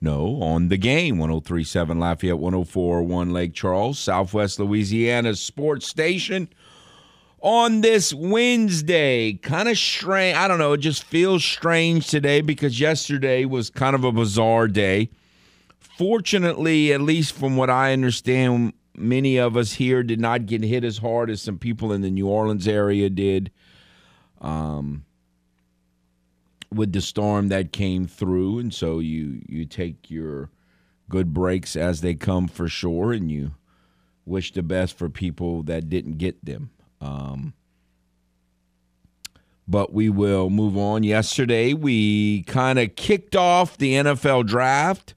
no, on the game 1037 Lafayette 1041 Lake Charles, Southwest Louisiana sports station. On this Wednesday, kind of strange. I don't know, it just feels strange today because yesterday was kind of a bizarre day. Fortunately, at least from what I understand, many of us here did not get hit as hard as some people in the New Orleans area did. Um, with the storm that came through, and so you you take your good breaks as they come for sure, and you wish the best for people that didn't get them. Um, but we will move on. Yesterday, we kind of kicked off the NFL draft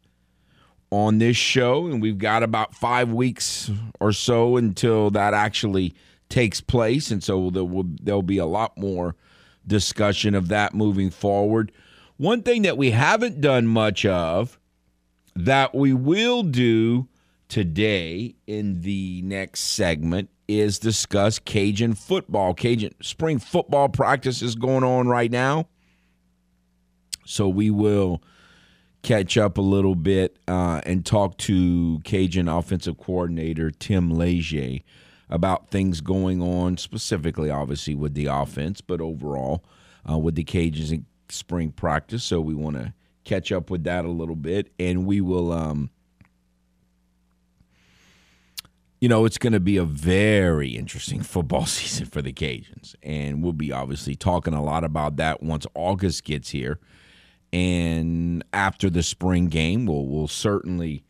on this show, and we've got about five weeks or so until that actually takes place, and so there will there'll be a lot more discussion of that moving forward. One thing that we haven't done much of that we will do today in the next segment is discuss Cajun football. Cajun spring football practice is going on right now. So we will catch up a little bit uh, and talk to Cajun offensive coordinator Tim Leger about things going on, specifically, obviously, with the offense, but overall uh, with the Cajuns in spring practice. So we want to catch up with that a little bit, and we will. Um, you know, it's going to be a very interesting football season for the Cajuns. And we'll be obviously talking a lot about that once August gets here. And after the spring game, we'll, we'll certainly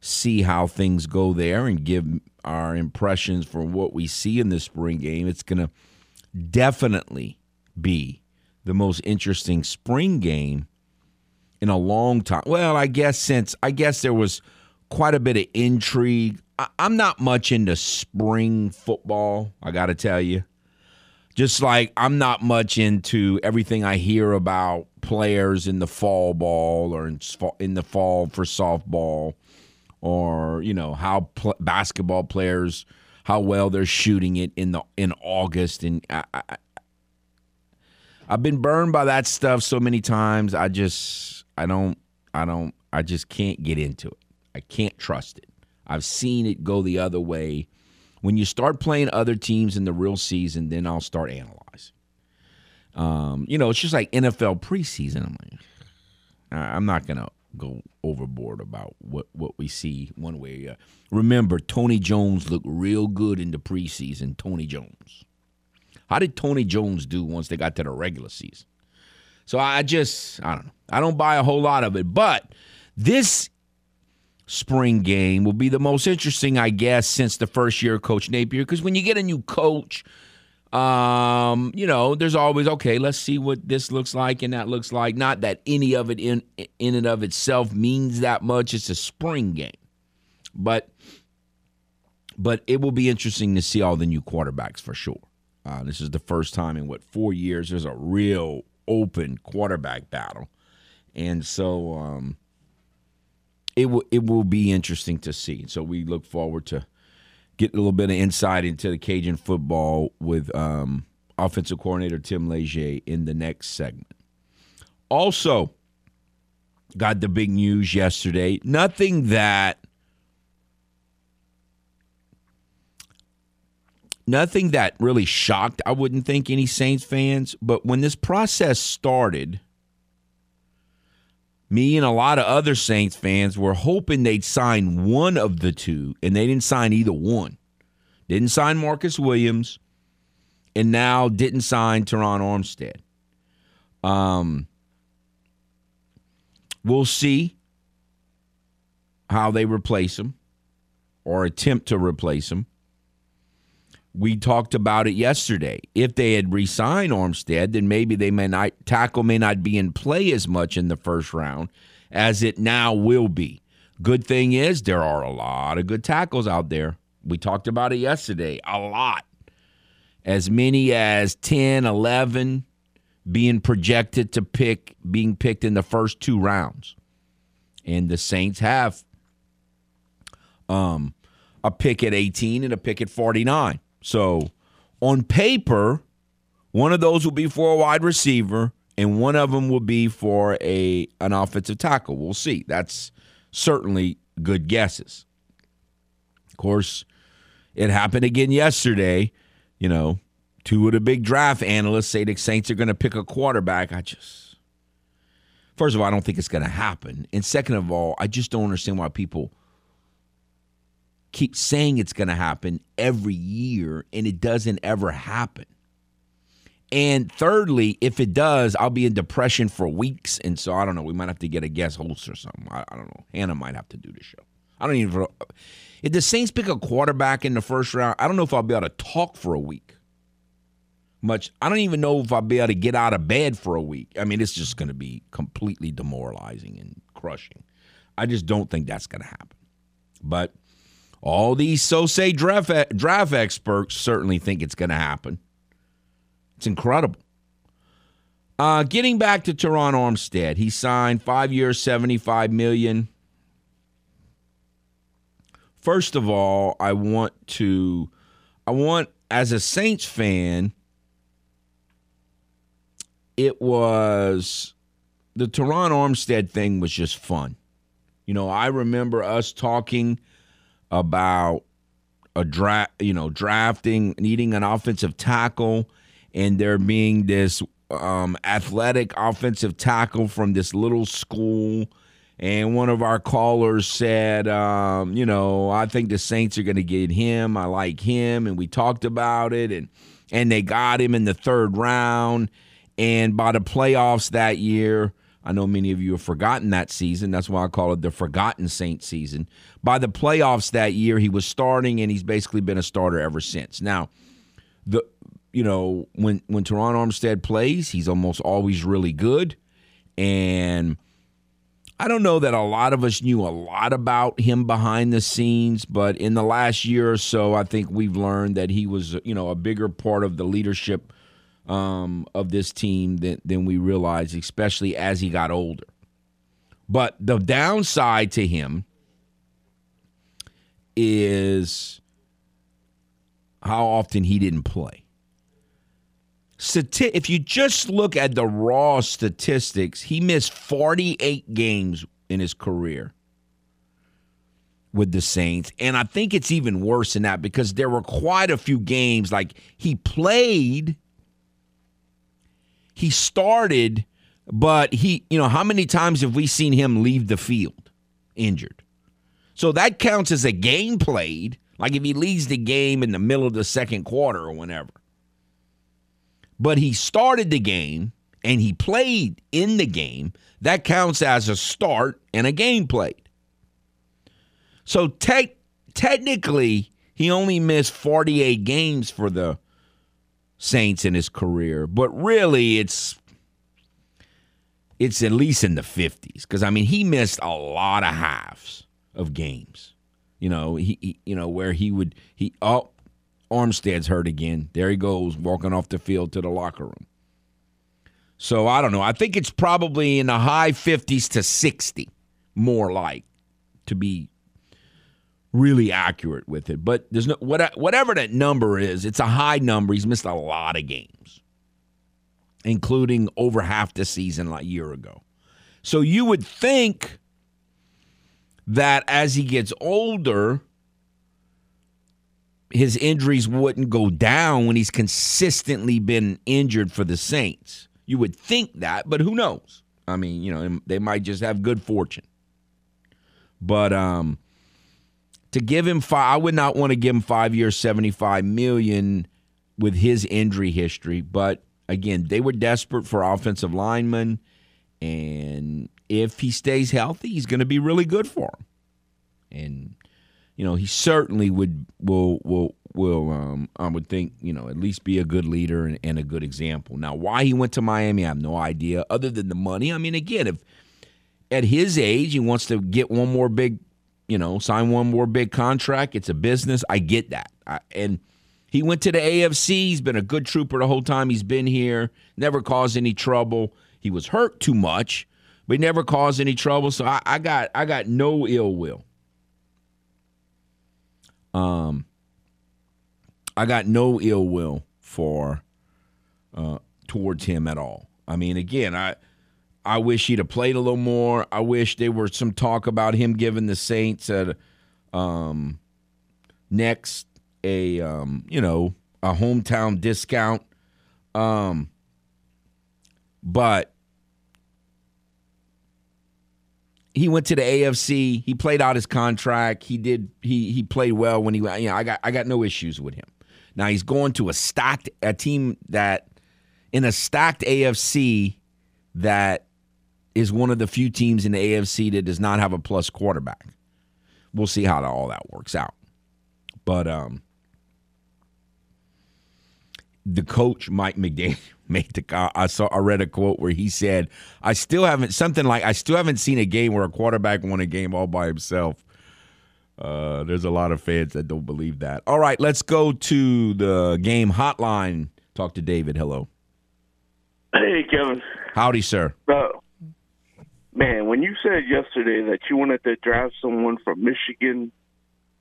see how things go there and give our impressions from what we see in the spring game. It's going to definitely be the most interesting spring game in a long time. Well, I guess since I guess there was quite a bit of intrigue. I, am not much into spring football, I got to tell you. Just like I'm not much into everything I hear about players in the fall ball or in, in the fall for softball or you know how pl- basketball players how well they're shooting it in the in August and I, I, I've been burned by that stuff so many times. I just I don't I don't I just can't get into it. I can't trust it. I've seen it go the other way. When you start playing other teams in the real season, then I'll start analyzing. Um, you know, it's just like NFL preseason. I'm like, I'm not gonna go overboard about what, what we see one way. Uh, remember, Tony Jones looked real good in the preseason. Tony Jones. How did Tony Jones do once they got to the regular season? So I just, I don't know. I don't buy a whole lot of it. But this spring game will be the most interesting, I guess, since the first year of Coach Napier. Because when you get a new coach, um, you know, there's always okay. Let's see what this looks like and that looks like. Not that any of it in in and of itself means that much. It's a spring game, but but it will be interesting to see all the new quarterbacks for sure. Uh, this is the first time in what four years there's a real open quarterback battle, and so um, it will it will be interesting to see. So we look forward to get a little bit of insight into the Cajun football with um, offensive coordinator Tim Leger in the next segment. Also, got the big news yesterday. Nothing that nothing that really shocked I wouldn't think any Saints fans, but when this process started, me and a lot of other Saints fans were hoping they'd sign one of the two, and they didn't sign either one. Didn't sign Marcus Williams, and now didn't sign Terron Armstead. Um, we'll see how they replace him or attempt to replace him. We talked about it yesterday. If they had re-signed Armstead, then maybe they may not tackle may not be in play as much in the first round as it now will be. Good thing is there are a lot of good tackles out there. We talked about it yesterday. A lot. As many as 10, 11 being projected to pick being picked in the first two rounds. And the Saints have um a pick at 18 and a pick at 49. So on paper, one of those will be for a wide receiver and one of them will be for a an offensive tackle. We'll see. That's certainly good guesses. Of course, it happened again yesterday. You know, two of the big draft analysts say the Saints are going to pick a quarterback. I just, first of all, I don't think it's going to happen. And second of all, I just don't understand why people keep saying it's going to happen every year and it doesn't ever happen. And thirdly, if it does, I'll be in depression for weeks. And so I don't know. We might have to get a guest host or something. I, I don't know. Hannah might have to do the show. I don't even. If the Saints pick a quarterback in the first round, I don't know if I'll be able to talk for a week. Much. I don't even know if I'll be able to get out of bed for a week. I mean, it's just going to be completely demoralizing and crushing. I just don't think that's going to happen. But all these so say draft draft experts certainly think it's going to happen. It's incredible. Uh, getting back to Terron Armstead, he signed five years, seventy-five million. First of all, I want to, I want as a Saints fan, it was the Terron Armstead thing was just fun. You know, I remember us talking about a draft, you know, drafting, needing an offensive tackle and there being this um, athletic offensive tackle from this little school. And one of our callers said, um, you know, I think the Saints are going to get him. I like him, and we talked about it, and and they got him in the third round. And by the playoffs that year, I know many of you have forgotten that season. That's why I call it the forgotten Saint season. By the playoffs that year, he was starting, and he's basically been a starter ever since. Now, the you know, when when Terron Armstead plays, he's almost always really good. And I don't know that a lot of us knew a lot about him behind the scenes, but in the last year or so, I think we've learned that he was, you know, a bigger part of the leadership um, of this team than, than we realized, especially as he got older. But the downside to him is how often he didn't play stati- if you just look at the raw statistics, he missed 48 games in his career with the Saints. And I think it's even worse than that because there were quite a few games like he played, he started, but he, you know, how many times have we seen him leave the field injured? So that counts as a game played, like if he leaves the game in the middle of the second quarter or whenever but he started the game and he played in the game, that counts as a start and a game played. So te- technically, he only missed 48 games for the Saints in his career, but really it's it's at least in the 50s because I mean he missed a lot of halves of games. You know, he, he you know where he would he oh Armstead's hurt again. There he goes, walking off the field to the locker room. So I don't know. I think it's probably in the high 50s to 60, more like, to be really accurate with it. But there's no whatever that number is, it's a high number. He's missed a lot of games, including over half the season like a year ago. So you would think that as he gets older, his injuries wouldn't go down when he's consistently been injured for the Saints. You would think that, but who knows? I mean, you know, they might just have good fortune. But um to give him five, I would not want to give him five years, seventy-five million with his injury history. But again, they were desperate for offensive linemen, and if he stays healthy, he's going to be really good for them. And you know, he certainly would will will will um I would think, you know, at least be a good leader and, and a good example. Now, why he went to Miami, I have no idea, other than the money. I mean, again, if at his age he wants to get one more big you know, sign one more big contract. It's a business. I get that. I, and he went to the AFC. He's been a good trooper the whole time he's been here. Never caused any trouble. He was hurt too much, but he never caused any trouble. So I, I got I got no ill will. Um, I got no ill will for uh, towards him at all. I mean, again, I I wish he'd have played a little more. I wish there were some talk about him giving the Saints a um, next a um, you know a hometown discount. Um, but he went to the AFC. He played out his contract. He did. He he played well when he. You know, I got I got no issues with him. Now he's going to a stacked a team that in a stacked AFC that is one of the few teams in the AFC that does not have a plus quarterback. We'll see how all that works out. But um the coach Mike McDaniel made the I saw I read a quote where he said, "I still haven't something like I still haven't seen a game where a quarterback won a game all by himself." Uh, there's a lot of fans that don't believe that. All right, let's go to the game hotline. Talk to David. Hello. Hey, Kevin. Howdy, sir. Bro, man, when you said yesterday that you wanted to draft someone from Michigan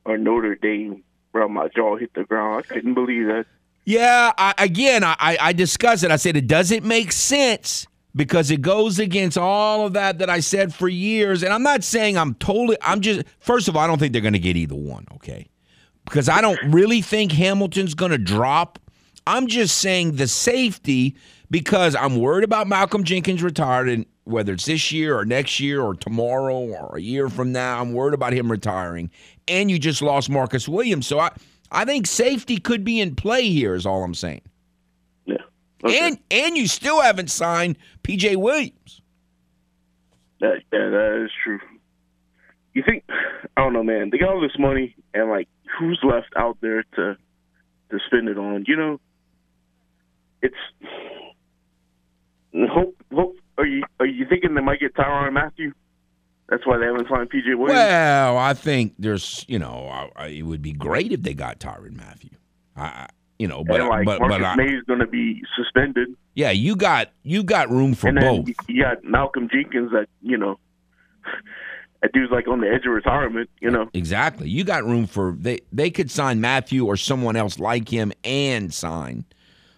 or Notre Dame, bro, my jaw hit the ground. I couldn't believe that. Yeah, I, again, I, I discussed it. I said it doesn't make sense because it goes against all of that that I said for years. And I'm not saying I'm totally, I'm just, first of all, I don't think they're going to get either one, okay? Because I don't really think Hamilton's going to drop. I'm just saying the safety because I'm worried about Malcolm Jenkins retiring, whether it's this year or next year or tomorrow or a year from now. I'm worried about him retiring. And you just lost Marcus Williams. So I, I think safety could be in play here, is all I'm saying. Yeah. Okay. And and you still haven't signed PJ Williams. That, that that is true. You think I don't know, man. They got all this money, and like, who's left out there to to spend it on? You know, it's hope. Hope. Are you are you thinking they might get Tyrann Mathieu? That's why they haven't signed PJ Williams. Well, I think there's, you know, I, I, it would be great if they got Tyrann Mathieu. I, you know, but and like but Marcus but I, Maye's going to be suspended, yeah, you got you got room for and both. you got Malcolm Jenkins that you know, that dude's like on the edge of retirement. You know, Exactly. You got room for they they could sign Mathieu or someone else like him and sign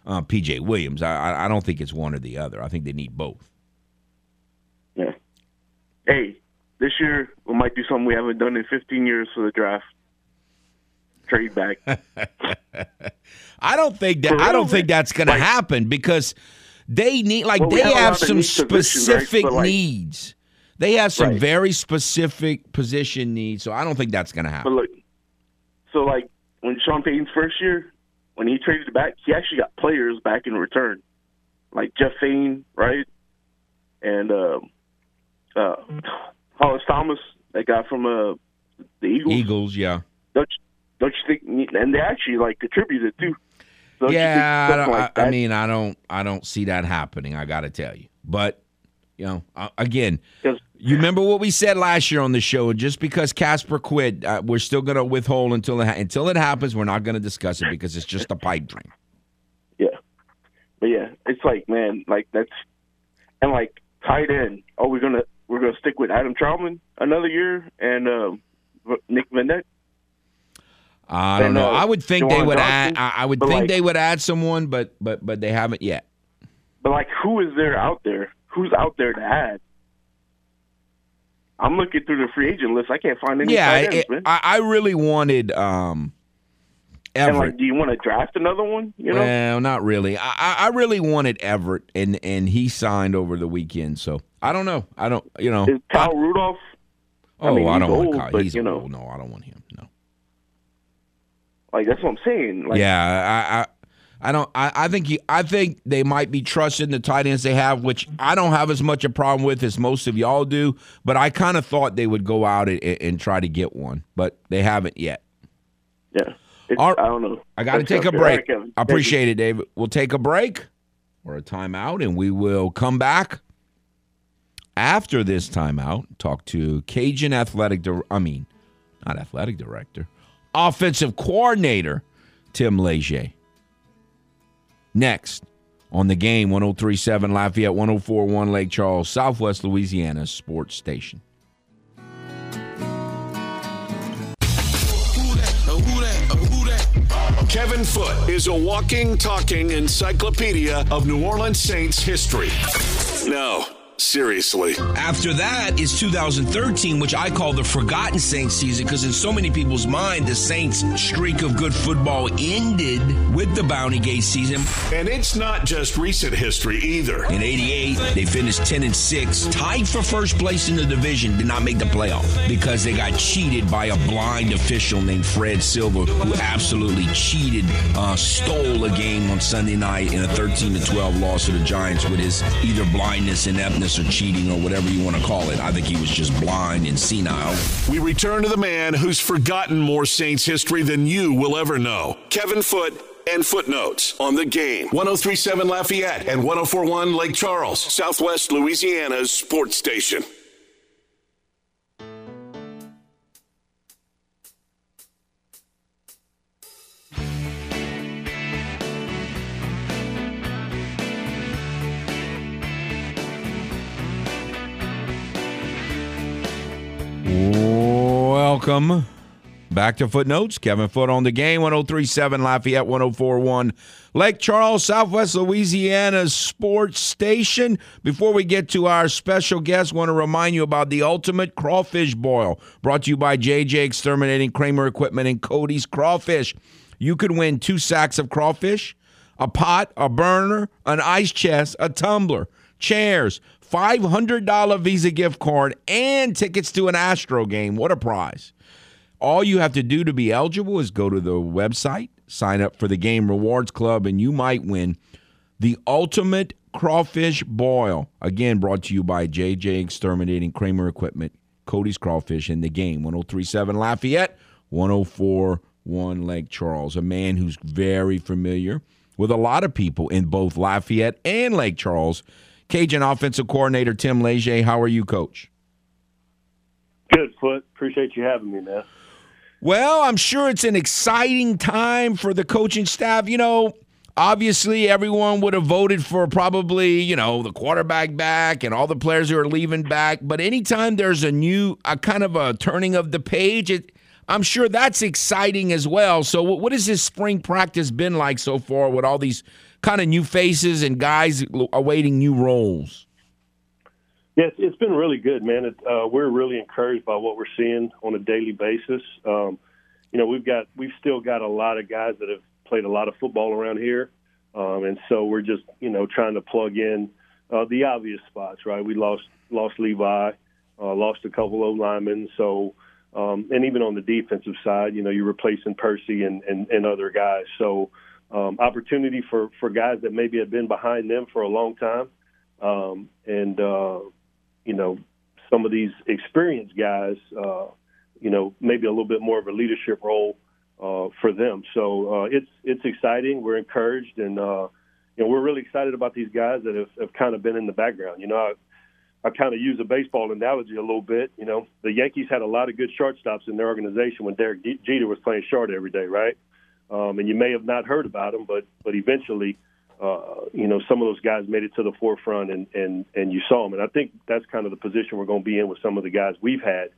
uh, PJ Williams. I- I don't think it's one or the other. I think they need both. Yeah. Hey, this year we might do something we haven't done in 15 years for the draft. Trade back. I don't think that I don't think that's going to happen because they need like Well, they have have some niche positions, right? specific like- needs. They have some Right. very specific position needs, so I don't think that's going to But happen. look, so like when Sean Payton's first year, when he traded back, he actually got players back in return, like Jeff Faine, right, and uh, uh, Hollis Thomas, that guy from uh, the Eagles. Eagles, yeah. Don't you, don't you think? And they actually like contributed too. Don't yeah, I, don't- like I, I mean, I don't, I don't see that happening. I got to tell you, but you know, uh, again, you remember what we said last year on the show? Just because Casper quit, uh, we're still going to withhold until it ha- until it happens. We're not going to discuss it because it's just a pipe dream. Yeah. But yeah, it's like man, like that's and like tight end. Oh, we're gonna we're gonna stick with Adam Trautman another year and um, Nick Vannett. I don't And, know. uh, I would think they would add. Johnson, I, I would think like- they would add someone, but but but they haven't yet. But like, who is there out there? Who's out there to add? I'm looking through the free agent list. I can't find any Yeah, tight ends. I, I really wanted um, and like, do you want to draft another one? You know, Well, not really. I, I I really wanted Everett, and and he signed over the weekend. So I don't know. I don't. You know. is Kyle Rudolph? oh, I, mean, he's don't want Kyle. but, He's you know. old. No, I don't want him. No. Like that's what I'm saying. Like, yeah, I. I I don't. I, I think. You, I think they might be trusting the tight ends they have, which I don't have as much a problem with as most of y'all do. But I kind of thought they would go out and, and try to get one, but they haven't yet. yeah. It's, All- I don't know. I got to take a break. right, I appreciate it, David. We'll take a break or a timeout, and we will come back after this timeout. Talk to Cajun Athletic. Dir- I mean, not athletic director, offensive coordinator Tim Leger. Next on the game 1037 Lafayette 1041 Lake Charles, Southwest Louisiana Sports Station. Kevin Foote is a walking, talking encyclopedia of New Orleans Saints history. No, Seriously. After that is 2013, which I call the forgotten Saints season because in so many people's mind, the Saints streak of good football ended with the Bounty Gate season. And it's not just recent history either. In 88, they finished 10 and 6, tied for first place in the division, did not make the playoff because they got cheated by a blind official named Fred Silver who absolutely cheated, uh, stole a game on Sunday night in a 13 to 12 loss to the Giants with his either blindness and ineptness or cheating or whatever you want to call it. I think he was just blind and senile. We return to the man who's forgotten more Saints history than you will ever know. Kevin Foote and footnotes on the game. 1037 Lafayette and 1041 Lake Charles, Southwest Louisiana's sports station. Welcome back to Footnotes. Kevin Foote on the game, 1037 Lafayette, 1041 Lake Charles, Southwest Louisiana Sports Station. Before we get to our special guest, want to remind you about the ultimate crawfish boil, brought to you by JJ Exterminating Kramer Equipment and Cody's Crawfish. You could win two sacks of crawfish, a pot, a burner, an ice chest, a tumbler, chairs, $500 Visa gift card, and tickets to an Astro game. What a prize. All you have to do to be eligible is go to the website, sign up for the Game Rewards Club, and you might win the ultimate crawfish boil. Again, brought to you by JJ Exterminating Kramer Equipment, Cody's Crawfish, and the game 1037 Lafayette, 1041 Lake Charles. A man who's very familiar with a lot of people in both Lafayette and Lake Charles Cajun offensive coordinator Tim Leger. How are you, Coach? Good, Foot. Appreciate you having me, man. Well, I'm sure it's an exciting time for the coaching staff. You know, obviously everyone would have voted for probably, you know, the quarterback back and all the players who are leaving back. But anytime there's a new, a kind of a turning of the page, it, I'm sure that's exciting as well. So, what has this spring practice been like so far with all these kind of new faces and guys awaiting new roles? Yes, it's been really good, man. It, uh, we're really encouraged by what we're seeing on a daily basis. Um, you know, we've got we've still got a lot of guys that have played a lot of football around here, um, and so we're just you know trying to plug in uh, the obvious spots. Right, we lost lost Levi, uh, lost a couple of linemen, so um, and even on the defensive side, you know, you're replacing Percy and and, and other guys. So um, opportunity for for guys that maybe have been behind them for a long time, um, and uh, you know some of these experienced guys, uh, you know maybe a little bit more of a leadership role uh, for them. So uh, it's it's exciting. We're encouraged, and uh, you know we're really excited about these guys that have, have kind of been in the background. You know. I, I kind of use a baseball analogy a little bit. You know, the Yankees had a lot of good shortstops in their organization when Derek Jeter was playing short every day, right? Um, and you may have not heard about them, but but eventually, uh, you know, some of those guys made it to the forefront, and and and you saw them. And I think that's kind of the position we're going to be in with some of the guys we've had,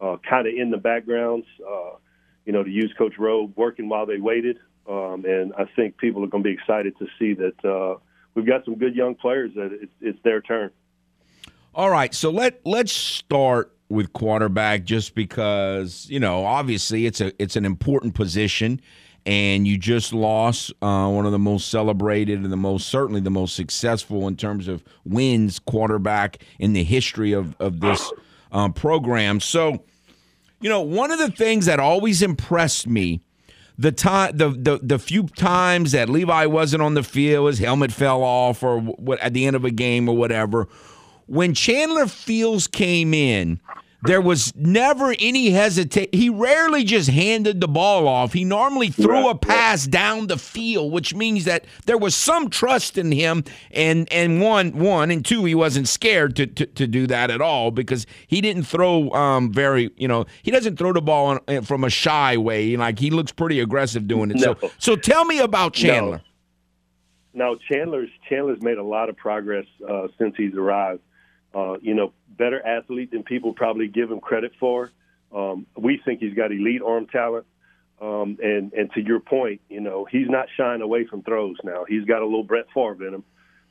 uh, kind of in the backgrounds. Uh, you know, to use Coach Rowe working while they waited, um, and I think people are going to be excited to see that uh, we've got some good young players that it's, it's their turn. All right, so let let's start with quarterback just because you know obviously it's a it's an important position and you just lost uh, one of the most celebrated and the most certainly the most successful in terms of wins quarterback in the history of of this um, program. So, you know, one of the things that always impressed me. The time, the, the the few times that Levi wasn't on the field, his helmet fell off, or what at the end of a game or whatever. When Chandler Fields came in, there was never any hesitation. He rarely just handed the ball off. He normally threw a pass down the field, which means that there was some trust in him. And and one one and two, he wasn't scared to to, to do that at all because he didn't throw um very you know he doesn't throw the ball eh, from a shy way. Like he looks pretty aggressive doing it. No. So so tell me about Chandler. No. Now Chandler's Chandler's made a lot of progress uh, since he's arrived. Uh, you know, better athlete than people probably give him credit for. Um, we think he's got elite arm talent. Um, and and to your point, you know, he's not shying away from throws now. He's got a little Brett Favre in him,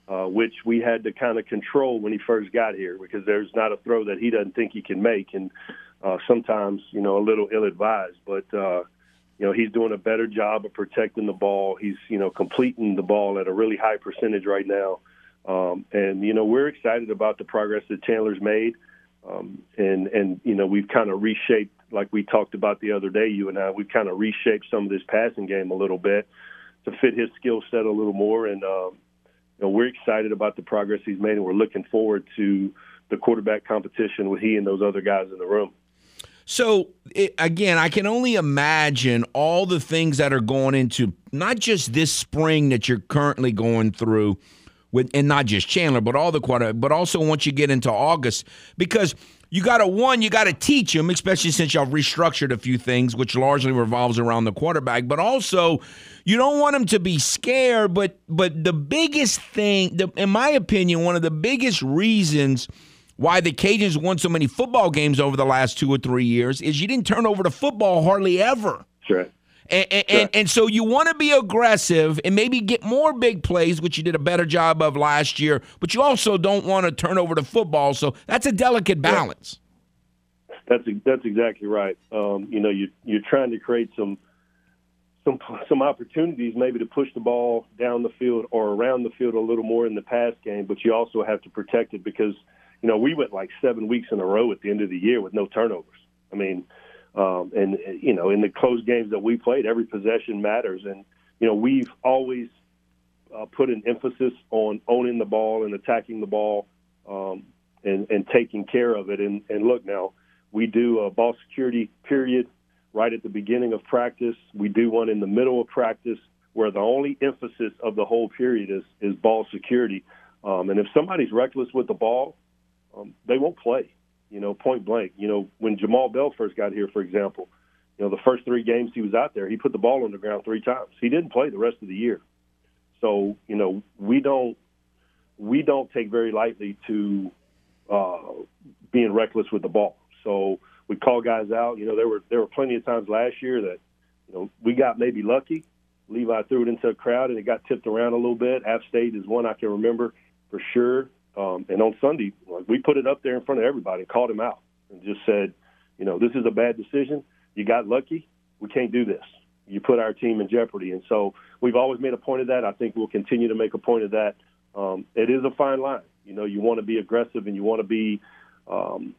uh, which we had to kind of control when he first got here because there's not a throw that he doesn't think he can make, and uh, sometimes you know a little ill-advised. But uh, you know, he's doing a better job of protecting the ball. He's, you know, completing the ball at a really high percentage right now. Um, and, you know, we're excited about the progress that Chandler's made. Um, and, and, you know, we've kind of reshaped, like we talked about the other day, you and I, we've kind of reshaped some of this passing game a little bit to fit his skill set a little more. And, um, you know, we're excited about the progress he's made, and we're looking forward to the quarterback competition with he and those other guys in the room. So it, again, I can only imagine all the things that are going into not just this spring that you're currently going through with, and not just Chandler, but all the quarter, but also once you get into August, because you got to one, you got to teach them, especially since y'all restructured a few things, which largely revolves around the quarterback. But also, you don't want them to be scared. But but the biggest thing, the, in my opinion, one of the biggest reasons why the Cajuns won so many football games over the last two or three years is you didn't turn over the football hardly ever. Sure. And, and, sure. and, and, so you want to be aggressive and maybe get more big plays, which you did a better job of last year, but you also don't want to turn over the football. So that's a delicate balance. That's that's exactly right. Um, you know, you you're trying to create some some some opportunities maybe to push the ball down the field or around the field a little more in the pass game, but you also have to protect it because – you know, we went like seven weeks in a row at the end of the year with no turnovers. I mean, um, and you know, in the close games that we played, every possession matters, and you know, we've always uh, put an emphasis on owning the ball and attacking the ball, um, and and taking care of it. And and look now, we do a ball security period right at the beginning of practice. We do one in the middle of practice, where the only emphasis of the whole period is is ball security. Um, and if somebody's reckless with the ball, um, they won't play. You know, point blank. You know, when Jamal Bell first got here, for example, you know, the first three games he was out there, he put the ball on the ground three times. He didn't play the rest of the year. So, you know, we don't we don't take very lightly to uh, being reckless with the ball. So we call guys out. You know, there were there were plenty of times last year that you know we got maybe lucky. Levi threw it into a crowd and it got tipped around a little bit. App State is one I can remember for sure. Um, and on Sunday, we put it up there in front of everybody called him out and just said, you know, this is a bad decision. You got lucky. We can't do this. You put our team in jeopardy. And so we've always made a point of that. I think we'll continue to make a point of that. Um, it is a fine line. You know, you want to be aggressive and you want to be, um,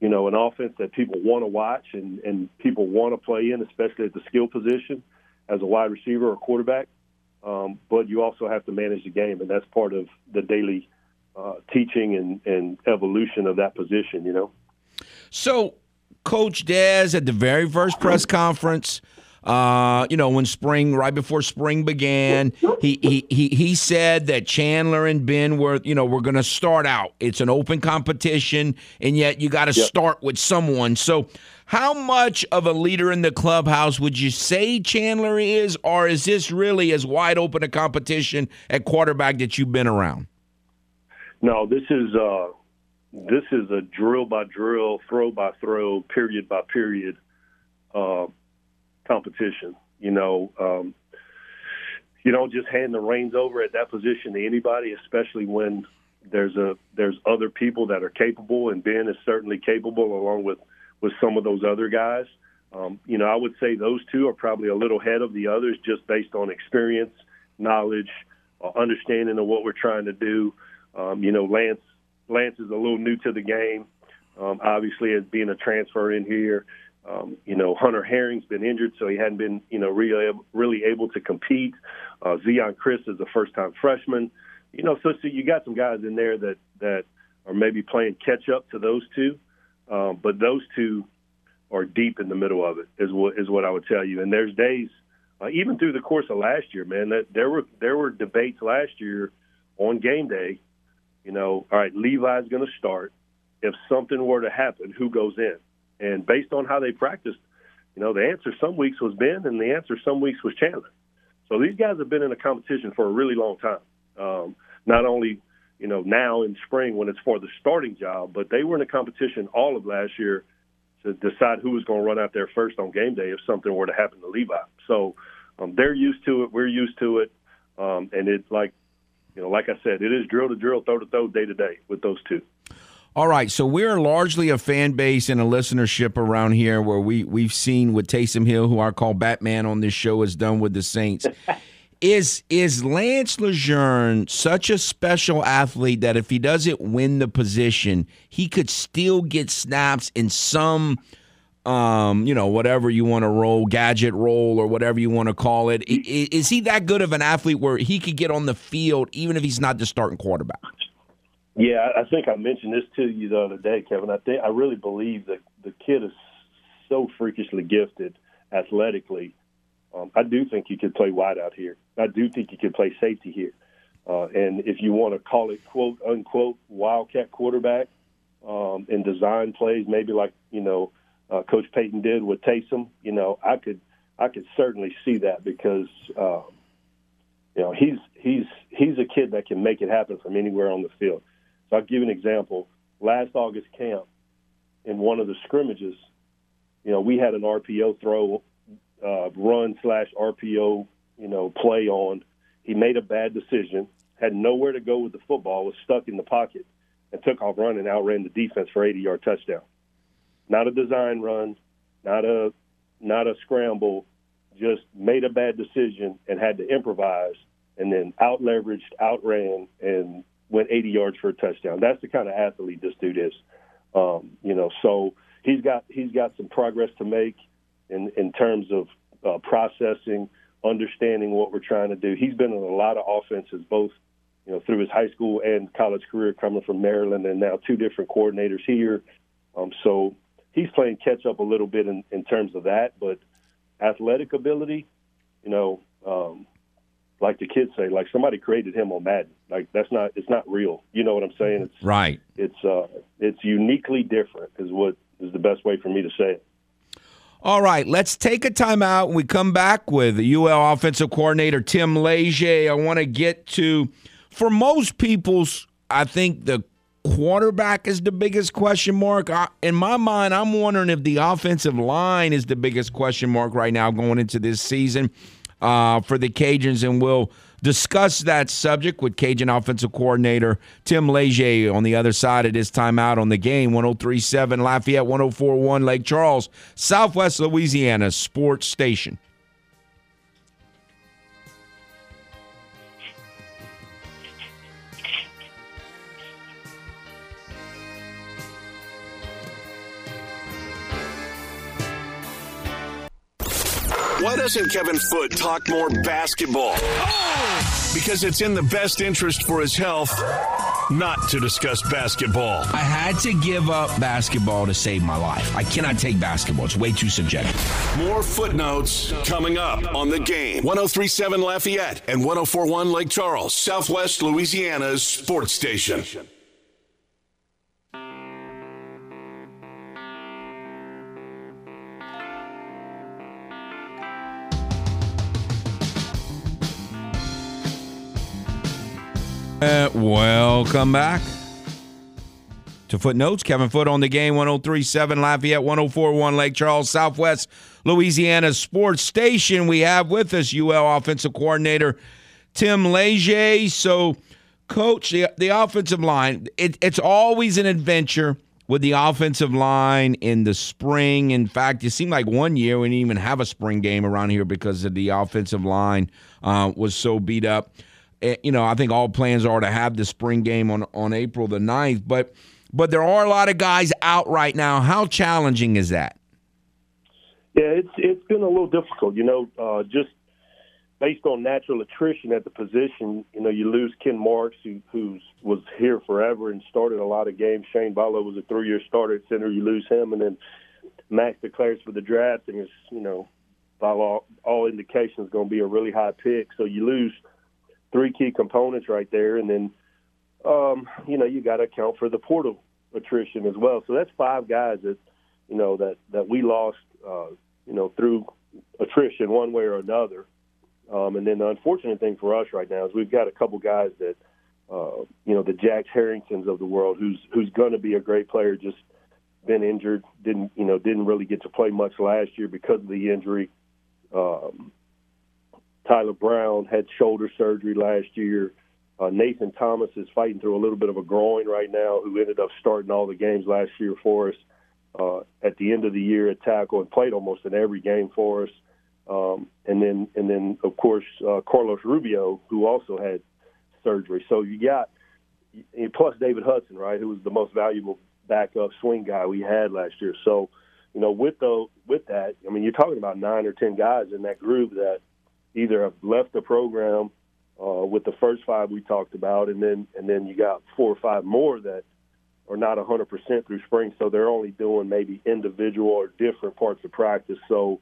you know, an offense that people want to watch and, and people want to play in, especially at the skill position as a wide receiver or quarterback. Um, but you also have to manage the game, and that's part of the daily uh, teaching and, and evolution of that position, you know. So, Coach Des at the very first press conference, uh, you know, when spring, right before spring began, he he he, he said that Chandler and Ben were, you know, we're going to start out. It's an open competition, and yet you got to yep. start with someone. So, how much of a leader in the clubhouse would you say Chandler is, or is this really as wide open a competition at quarterback that you've been around? No, this is uh, this is a drill by drill, throw by throw, period by period uh, competition. You know, um, you don't just hand the reins over at that position to anybody, especially when there's a there's other people that are capable, and Ben is certainly capable, along with with some of those other guys. Um, you know, I would say those two are probably a little ahead of the others just based on experience, knowledge, uh, understanding of what we're trying to do. Um, you know, Lance Lance is a little new to the game. Um, obviously, as being a transfer in here, um, you know, Hunter Herring's been injured, so he hadn't been, you know, really really able to compete. Uh, Zeon Chriss is a first-time freshman. You know, so, so you got some guys in there that that are maybe playing catch up to those two. um, but those two are deep in the middle of it. Is what is what I would tell you. And there's days, uh, even through the course of last year, man, that there were there were debates last year on game day. You know, all right, Levi's going to start. If something were to happen, who goes in? And based on how they practiced, you know, the answer some weeks was Ben, and the answer some weeks was Chandler. So these guys have been in a competition for a really long time. Um, not only, you know, now in spring when it's for the starting job, but they were in a competition all of last year to decide who was going to run out there first on game day if something were to happen to Levi. So um, they're used to it. We're used to it. Um, and it's like, you know, like I said, it is drill to drill, throw to throw, day to day with those two. All right, so we're largely a fan base and a listenership around here where we we've seen with Taysom Hill, who I call Batman on this show, has done with the Saints. is is Lance Lejeune such a special athlete that if he doesn't win the position, he could still get snaps in some um, you know, whatever you want to roll, gadget roll or whatever you want to call it. Is he that good of an athlete where he could get on the field even if he's not the starting quarterback? Yeah, I think I mentioned this to you the other day, Kevin. I think I really believe that the kid is so freakishly gifted athletically. Um, I do think he could play wide out here. I do think he could play safety here. Uh, and if you want to call it quote unquote wildcat quarterback um, and design plays, maybe like you know uh, Coach Payton did with Taysom, you know, I could I could certainly see that because um, you know he's he's he's a kid that can make it happen from anywhere on the field. So I'll give you an example. Last August camp, in one of the scrimmages, you know, we had an RPO throw, uh, run slash RPO, you know, play on. He made a bad decision, had nowhere to go with the football, was stuck in the pocket, and took off running, outran the defense for 80 yard touchdown. Not a design run, not a not a scramble, just made a bad decision and had to improvise, and then out leveraged, outran, and went 80 yards for a touchdown. That's the kind of athlete this dude is. Um, you know, so he's got he's got some progress to make in in terms of uh, processing, understanding what we're trying to do. He's been in a lot of offenses, both you know through his high school and college career, coming from Maryland, and now two different coordinators here. Um, so he's playing catch up a little bit in, in terms of that, but athletic ability, you know, um, like the kids say, like somebody created him on Madden. Like that's not it's not real. You know what I'm saying? It's right. It's uh it's uniquely different is what is the best way for me to say it. All right, let's take a timeout. When we come back with UL offensive coordinator Tim Leger. I want to get to for most people's I think the quarterback is the biggest question mark. in my mind, I'm wondering if the offensive line is the biggest question mark right now going into this season uh, for the Cajuns, and we'll discuss that subject with Cajun offensive coordinator Tim Leger on the other side of this timeout on the game. 1037 Lafayette, 1041 Lake Charles, Southwest Louisiana Sports Station. Why doesn't Kevin Foote talk more basketball? Because it's in the best interest for his health not to discuss basketball. I had to give up basketball to save my life. I cannot take basketball, it's way too subjective. More footnotes coming up on the game. 1037 Lafayette and 1041 Lake Charles, Southwest Louisiana's sports station. Welcome back to Footnotes. Kevin Foote on the game, 1037 Lafayette, 1041 Lake Charles, Southwest Louisiana Sports Station. We have with us UL offensive coordinator Tim Leger. So, coach, the, the offensive line, it, it's always an adventure with the offensive line in the spring. In fact, it seemed like one year we didn't even have a spring game around here because of the offensive line uh, was so beat up. Eh, you know, I think all plans are to have the spring game on on April the 9th, but but there are a lot of guys out right now. How challenging is that? Yeah, it's it's been a little difficult. You know, uh, just based on natural attrition at the position, you know, you lose Ken Marks, who who's was here forever and started a lot of games. Shane Vallot was a three-year starter at center. You lose him, and then Max declares for the draft, and it's you know, by all, all indications, going to be a really high pick. So you lose three key components right there, and then um, you know you got to account for the portal attrition as well. So that's five guys that you know that that we lost, uh, you know, through attrition one way or another. Um, and then the unfortunate thing for us right now is we've got a couple guys that, uh, you know, the Jacks Harringtons of the world, who's who's going to be a great player, just been injured, didn't you know, didn't really get to play much last year because of the injury. Um, Tyler Brown had shoulder surgery last year. Uh, Nathan Thomas is fighting through a little bit of a groin right now, who ended up starting all the games last year for us uh, at the end of the year at tackle and played almost in every game for us. Um, and then, and then of course, uh, Carlos Rubio, who also had surgery. So you got plus David Hudson, right, who was the most valuable backup swing guy we had last year. So, you know, with the with that, I mean, you're talking about nine or ten guys in that group that either have left the program uh, with the first five we talked about, and then and then you got four or five more that are not 100% through spring, so they're only doing maybe individual or different parts of practice. So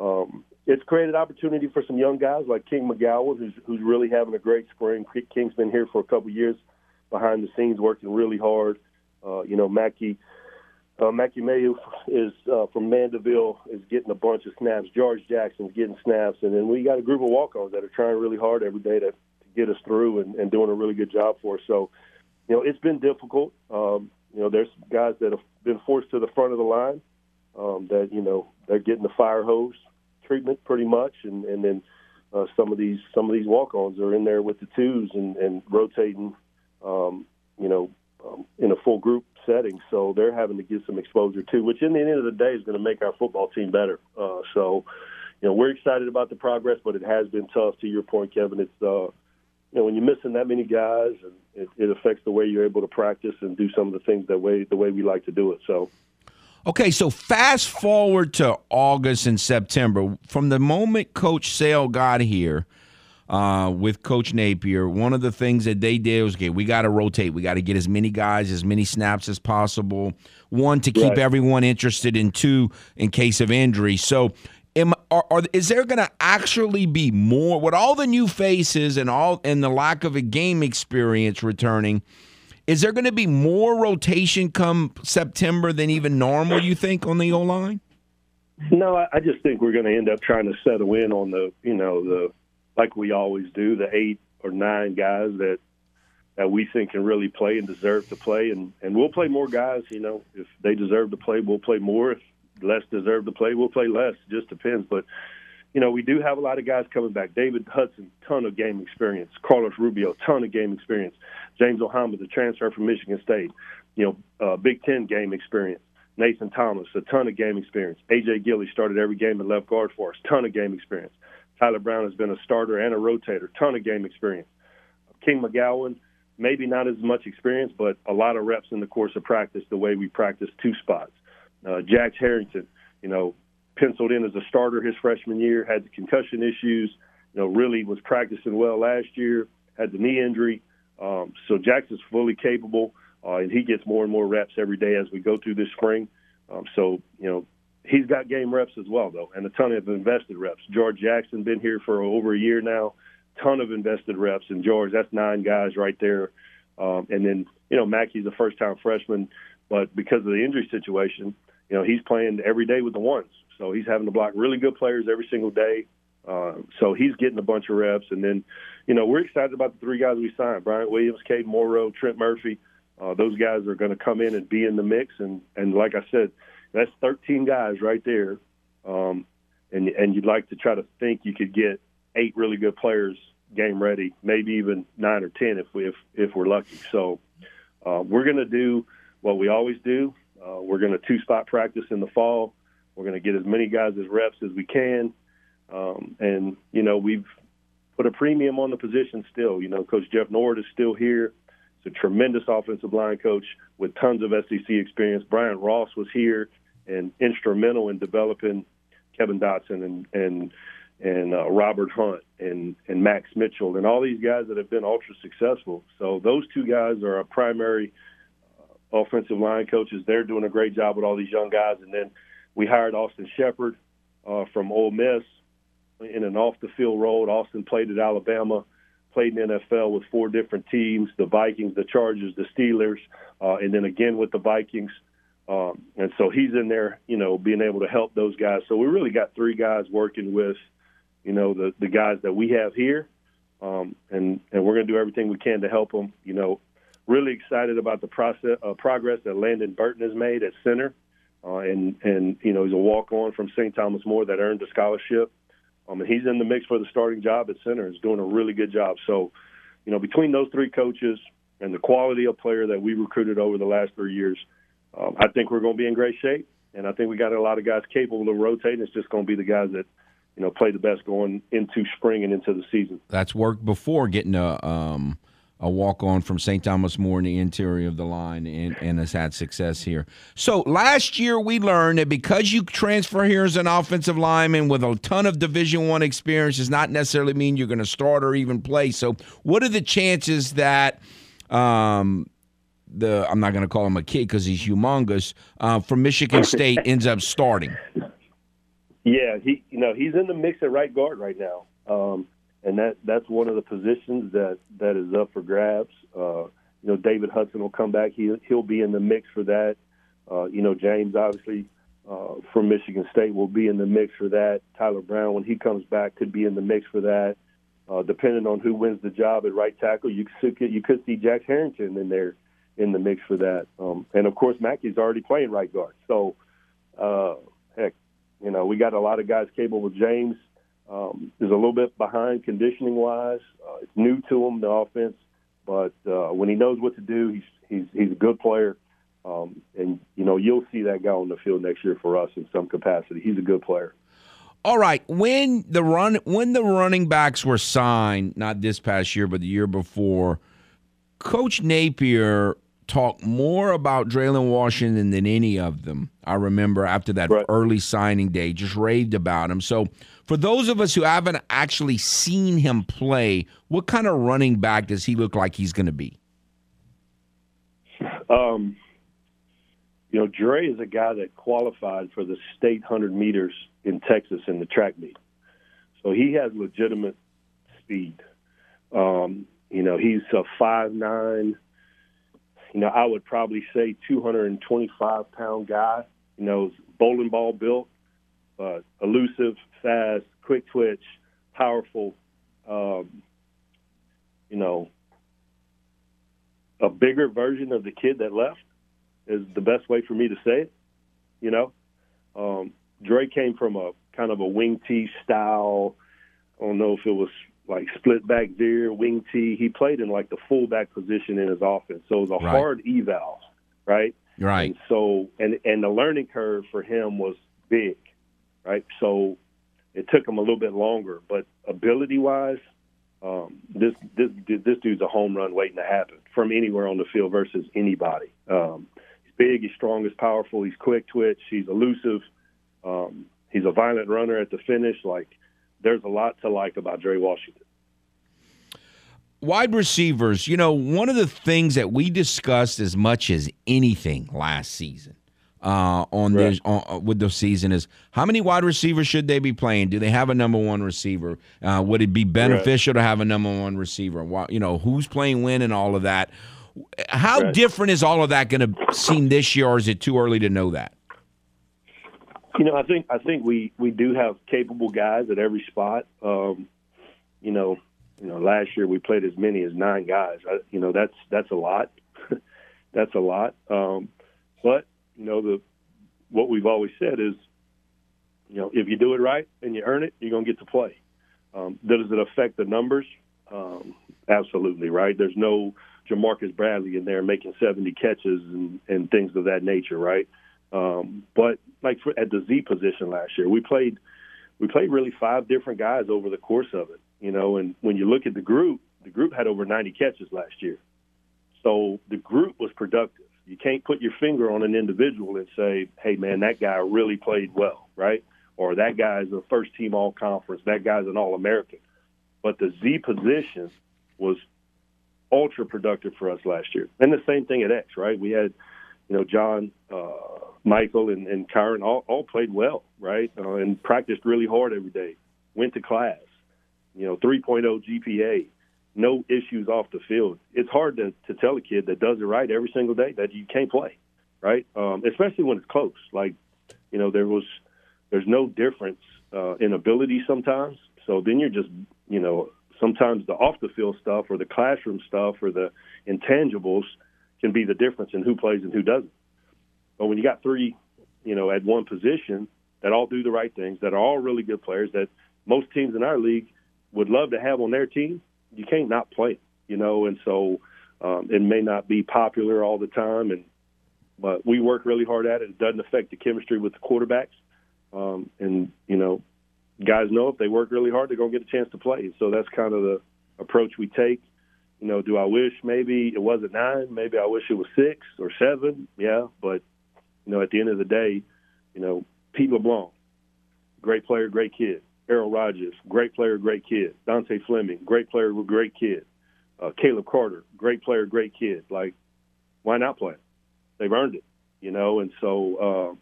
um, it's created opportunity for some young guys like King McGowan, who's who's really having a great spring. King's been here for a couple years behind the scenes, working really hard. Uh, you know, Mackie uh, Mackie Maillho is uh, from Mandeville is getting a bunch of snaps. George Jackson's getting snaps, and then we got a group of walk-ons that are trying really hard every day to, to get us through and, and doing a really good job for us. So, you know, it's been difficult. Um, you know, there's guys that have been forced to the front of the line um, that you know they're getting the fire hose treatment pretty much, and and then uh, some of these some of these walk-ons are in there with the twos and, and rotating, um, you know, um, in a full group setting. So they're having to get some exposure too, which in the end of the day is going to make our football team better. Uh, so, you know, we're excited about the progress, but it has been tough. To your point, Kevin, it's uh, you know when you're missing that many guys, and it, it affects the way you're able to practice and do some of the things that way the way we like to do it. So. Okay, so fast forward to August and September. From the moment Coach Sale got here uh, with Coach Napier, one of the things that they did was, okay, we got to rotate. We got to get as many guys, as many snaps as possible. One, to keep right. everyone interested, and two, in case of injury. So, am, are, are, is there going to actually be more with all the new faces and all and the lack of a game experience returning? Is there going to be more rotation come September than even normal? You think on the O line? No, I just think we're going to end up trying to settle in on the you know the like we always do the eight or nine guys that that we think can really play and deserve to play, and and we'll play more guys. You know, if they deserve to play, we'll play more. If less deserve to play, we'll play less. It just depends, but you know, we do have a lot of guys coming back. David Hudson, ton of game experience. Carlos Rubio, ton of game experience. James Ohama, the transfer from Michigan State, you know, uh, Big Ten game experience. Nathan Thomas, a ton of game experience. AJ Gilly started every game at left guard for us, ton of game experience. Tyler Brown has been a starter and a rotator, ton of game experience. King McGowan, maybe not as much experience, but a lot of reps in the course of practice, the way we practice two spots. Uh, Jax Harrington, you know, penciled in as a starter his freshman year, had the concussion issues, you know, really was practicing well last year, had the knee injury. Um, so is fully capable, uh, and he gets more and more reps every day as we go through this spring. Um, so, you know, he's got game reps as well, though, and a ton of invested reps. George Jackson been here for over a year now, ton of invested reps. And George, that's nine guys right there. Um, and then, you know, Mackey's a first-time freshman, but because of the injury situation, you know, he's playing every day with the ones. So he's having to block really good players every single day. Uh, so he's getting a bunch of reps. And then, you know, we're excited about the three guys we signed Bryant Williams, Cade Morrow, Trent Murphy. Uh, those guys are going to come in and be in the mix. And, and like I said, that's 13 guys right there. Um, and, and you'd like to try to think you could get eight really good players game ready, maybe even nine or 10 if, we, if, if we're lucky. So uh, we're going to do what we always do. Uh, we're going to two spot practice in the fall. We're going to get as many guys as reps as we can. Um, and, you know, we've put a premium on the position still. You know, Coach Jeff Nord is still here. He's a tremendous offensive line coach with tons of SEC experience. Brian Ross was here and instrumental in developing Kevin Dotson and, and and uh, Robert Hunt and and Max Mitchell and all these guys that have been ultra successful. So those two guys are our primary uh, offensive line coaches. They're doing a great job with all these young guys. And then we hired Austin Shepherd uh, from Ole Miss in an off the field role. Austin played at Alabama, played in NFL with four different teams: the Vikings, the Chargers, the Steelers, uh, and then again with the Vikings. Um, and so he's in there, you know, being able to help those guys. So we really got three guys working with you know, the the guys that we have here, um, and and we're going to do everything we can to help them. You know, really excited about the process uh, progress that Landon Burton has made at center, uh, and and you know he's a walk on from St. Thomas More that earned a scholarship. Um, and he's in the mix for the starting job at center. He's doing a really good job. So, you know, between those three coaches and the quality of player that we recruited over the last three years, um, I think we're going to be in great shape. And I think we got a lot of guys capable of rotating. It's just going to be the guys that you know, play the best going into spring and into the season. That's worked before getting a um, a walk on from St. Thomas More in the interior of the line and, and has had success here. So last year we learned that because you transfer here as an offensive lineman with a ton of Division One experience does not necessarily mean you're going to start or even play. So what are the chances that um, the I'm not going to call him a kid because he's humongous uh, from Michigan State ends up starting? Yeah, he you know he's in the mix at right guard right now, um, and that that's one of the positions that that is up for grabs. Uh, you know, David Hudson will come back; he he'll be in the mix for that. Uh, you know, James obviously uh, from Michigan State will be in the mix for that. Tyler Brown, when he comes back, could be in the mix for that. Uh, depending on who wins the job at right tackle, you could you could see Jax Harrington in there in the mix for that. Um, and of course, Mackey's already playing right guard. So, uh, heck, you know, we got a lot of guys capable. James um, is a little bit behind conditioning wise. Uh, it's new to him the offense, but uh, when he knows what to do, he's he's he's a good player. Um, and you know, you'll see that guy on the field next year for us in some capacity. He's a good player. All right, when the run when the running backs were signed, not this past year, but the year before, Coach Napier talked more about Dre'lyn Washington than any of them. I remember after that right. early signing day, just raved about him. So, for those of us who haven't actually seen him play, what kind of running back does he look like he's going to be? Um, you know, Dre is a guy that qualified for the state 100 meters in Texas in the track meet. So he has legitimate speed. Um, you know, he's a five nine you know, I would probably say 225 pound guy. You know, bowling ball built, uh, elusive, fast, quick twitch, powerful. Um, you know, a bigger version of the kid that left is the best way for me to say it. You know, um, Dre came from a kind of a wing tee style. I don't know if it was like split back veer, wing T. He played in like the fullback position in his offense, so it was a right. hard eval, right? Right. And so, and and the learning curve for him was big, right? So it took him a little bit longer, but ability wise, um, this this this dude's a home run waiting to happen from anywhere on the field versus anybody. Um, he's big, he's strong, he's powerful, he's quick twitch, he's elusive. Um, he's a violent runner at the finish. Like there's a lot to like about Dre Washington. Wide receivers, you know, one of the things that we discussed as much as anything last season uh, on right. this on, uh, with the season is how many wide receivers should they be playing? Do they have a number one receiver? Uh, would it be beneficial right. to have a number one receiver? You know, who's playing when and all of that. How right. different is all of that going to seem this year, or is it too early to know that? You know, I think I think we we do have capable guys at every spot. Um, you know, you know, last year we played as many as nine guys. I, you know, that's that's a lot. that's a lot. Um, but you know, the what we've always said is, you know, if you do it right and you earn it, you're gonna get to play. Um, does it affect the numbers? Um, absolutely, right. There's no Ja'Marcus Bradley in there making 70 catches and, and things of that nature, right? Um, but like for, at the Z position last year, we played we played really five different guys over the course of it. You know, and when you look at the group, the group had over 90 catches last year. So the group was productive. You can't put your finger on an individual and say, "Hey, man, that guy really played well," right? or that guy's a first team all conference, that guy's an all American. But the Z position was ultra productive for us last year. And the same thing at X, right? We had, you know, John, uh, Michael, and, and Kyren all, all played well, right? Uh, and practiced really hard every day, went to class, you know, 3.0 GPA, no issues off the field. It's hard to, to tell a kid that does it right every single day that you can't play, right? Um, especially when it's close. Like, you know, there was, there's no difference uh, in ability sometimes. So then you're just, you know, sometimes the off the field stuff or the classroom stuff or the intangibles can be the difference in who plays and who doesn't. But when you got three, you know, at one position that all do the right things, that are all really good players, that most teams in our league would love to have on their team, you can't not play, you know. And so um, it may not be popular all the time, and but we work really hard at it. It doesn't affect the chemistry with the quarterbacks, um, and you know, guys know if they work really hard, they're to get a chance to play. So that's kind of the approach we take. You know, do I wish maybe it wasn't nine? Maybe I wish it was six or seven. Yeah, but you know, at the end of the day, you know, Pete LeBlanc, great player, great kid. Errol Rogers, great player, great kid. Dontae Fleming, great player, great kid. Uh, Caleb Carter, great player, great kid. Like, why not play? They've earned it, you know. And so, uh,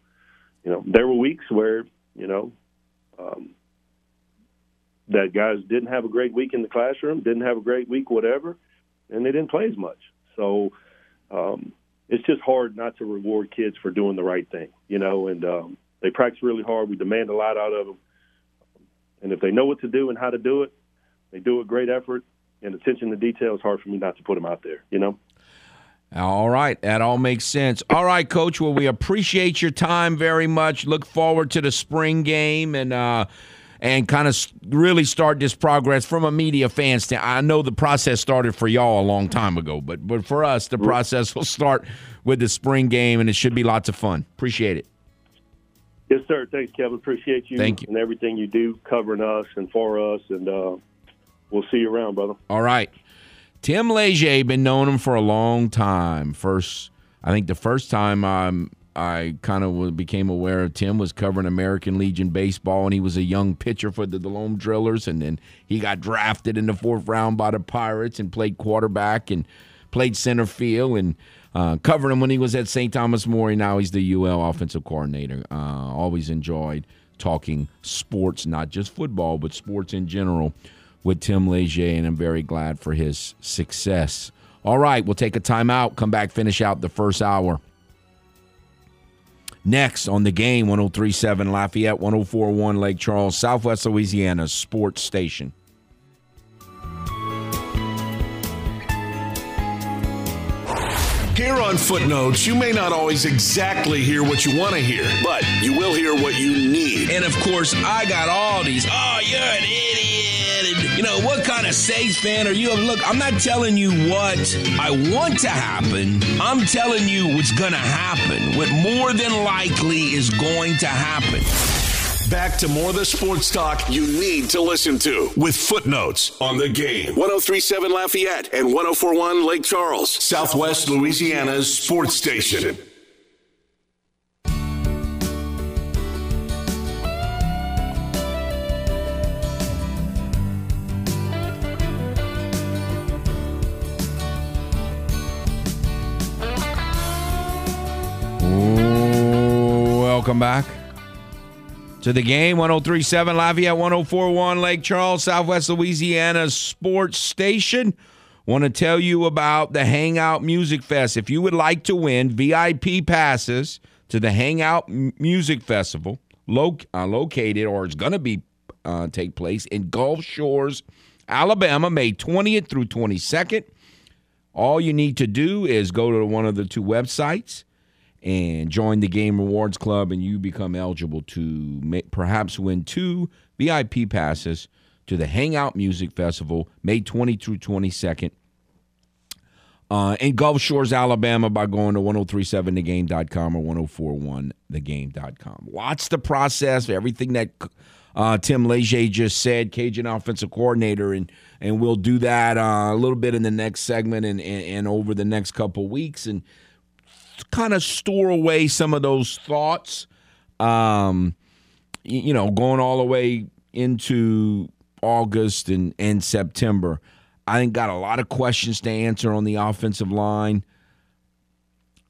you know, there were weeks where, you know, um, that guys didn't have a great week in the classroom, didn't have a great week, whatever, and they didn't play as much. So um, it's just hard not to reward kids for doing the right thing, you know. And um, they practice really hard. We demand a lot out of them, and if they know what to do and how to do it, they do a great effort and attention to detail. It's hard for me not to put them out there, you know. All right, that all makes sense. All right, coach. Well, we appreciate your time very much. Look forward to the spring game and. uh and kind of really start this progress from a media fan stand. I know the process started for y'all a long time ago, but but for us, the process will start with the spring game, and it should be lots of fun. Appreciate it. Yes, sir. Thanks, Kevin. Appreciate you, Thank you. and everything you do covering us and for us, and uh, we'll see you around, brother. All right. Tim Leger, been knowing him for a long time. First, I think the first time um, I kind of became aware of Tim was covering American Legion baseball, and he was a young pitcher for the Delome Drillers, and then he got drafted in the fourth round by the Pirates and played quarterback and played center field and uh, covered him when he was at St. Thomas More. Now he's the UL offensive coordinator. Uh, always enjoyed talking sports, not just football, but sports in general with Tim Leger, and I'm very glad for his success. All right, we'll take a timeout, come back, finish out the first hour. Next on the game, 1037 Lafayette, 1041 Lake Charles, Southwest Louisiana Sports Station. Here on Footnotes, you may not always exactly hear what you want to hear, but you will hear what you need. And of course, I got all these. Oh, you're an idiot. You know, what kind of Saints fan are you? Look, I'm not telling you what I want to happen. I'm telling you what's going to happen. What more than likely is going to happen. Back to more of the sports talk you need to listen to with footnotes on the game. 1037 Lafayette and 1041 Lake Charles, Southwest Louisiana's sports station. Welcome back to the game 1037 Lafayette 1041 Lake Charles, Southwest Louisiana Sports Station. Want to tell you about the Hangout Music Fest. If you would like to win VIP passes to the Hangout Music Festival, lo- uh, located or it's going to be uh, take place in Gulf Shores, Alabama, May 20th through 22nd. All you need to do is go to one of the two websites and join the Game Rewards Club, and you become eligible to perhaps win two VIP passes to the Hangout Music Festival, May 20 through 22nd. Uh, in Gulf Shores, Alabama, by going to 1037thegame.com or 1041thegame.com. Watch the process, everything that uh, Tim Leger just said, Cajun offensive coordinator, and and we'll do that uh, a little bit in the next segment and, and, and over the next couple weeks. And kind of store away some of those thoughts. Um, you know, going all the way into August and, and September. I think got a lot of questions to answer on the offensive line.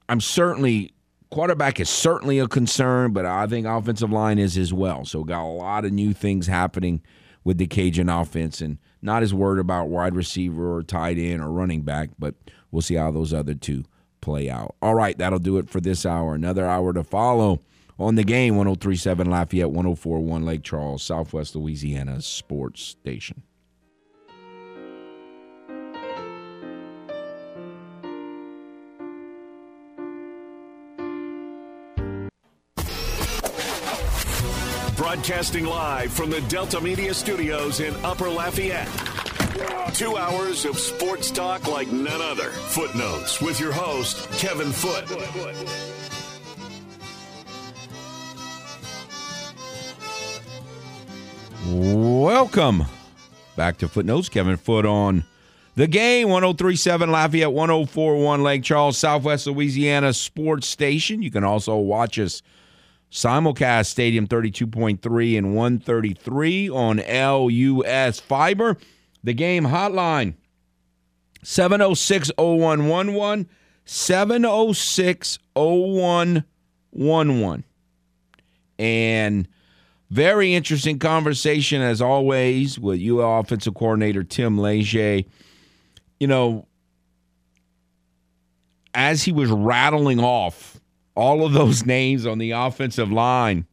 I'm certainly quarterback is certainly a concern, but I think offensive line is as well. So got a lot of new things happening with the Cajun offense, and not as worried about wide receiver or tight end or running back, but we'll see how those other two play out. All right, that'll do it for this hour. Another hour to follow on the game 1037 Lafayette, 1041 Lake Charles, Southwest Louisiana Sports Station. Broadcasting live from the Delta Media Studios in Upper Lafayette. Two hours of sports talk like none other. Footnotes with your host, Kevin Foote. Welcome back to Footnotes. Kevin Foote on the game 1037 Lafayette, 1041 Lake Charles, Southwest Louisiana Sports Station. You can also watch us simulcast Stadium 32.3 and 133 on LUS Fiber. The game hotline 706 0111 706 0111. And very interesting conversation as always with UL offensive coordinator Tim Leger. You know, as he was rattling off all of those names on the offensive line,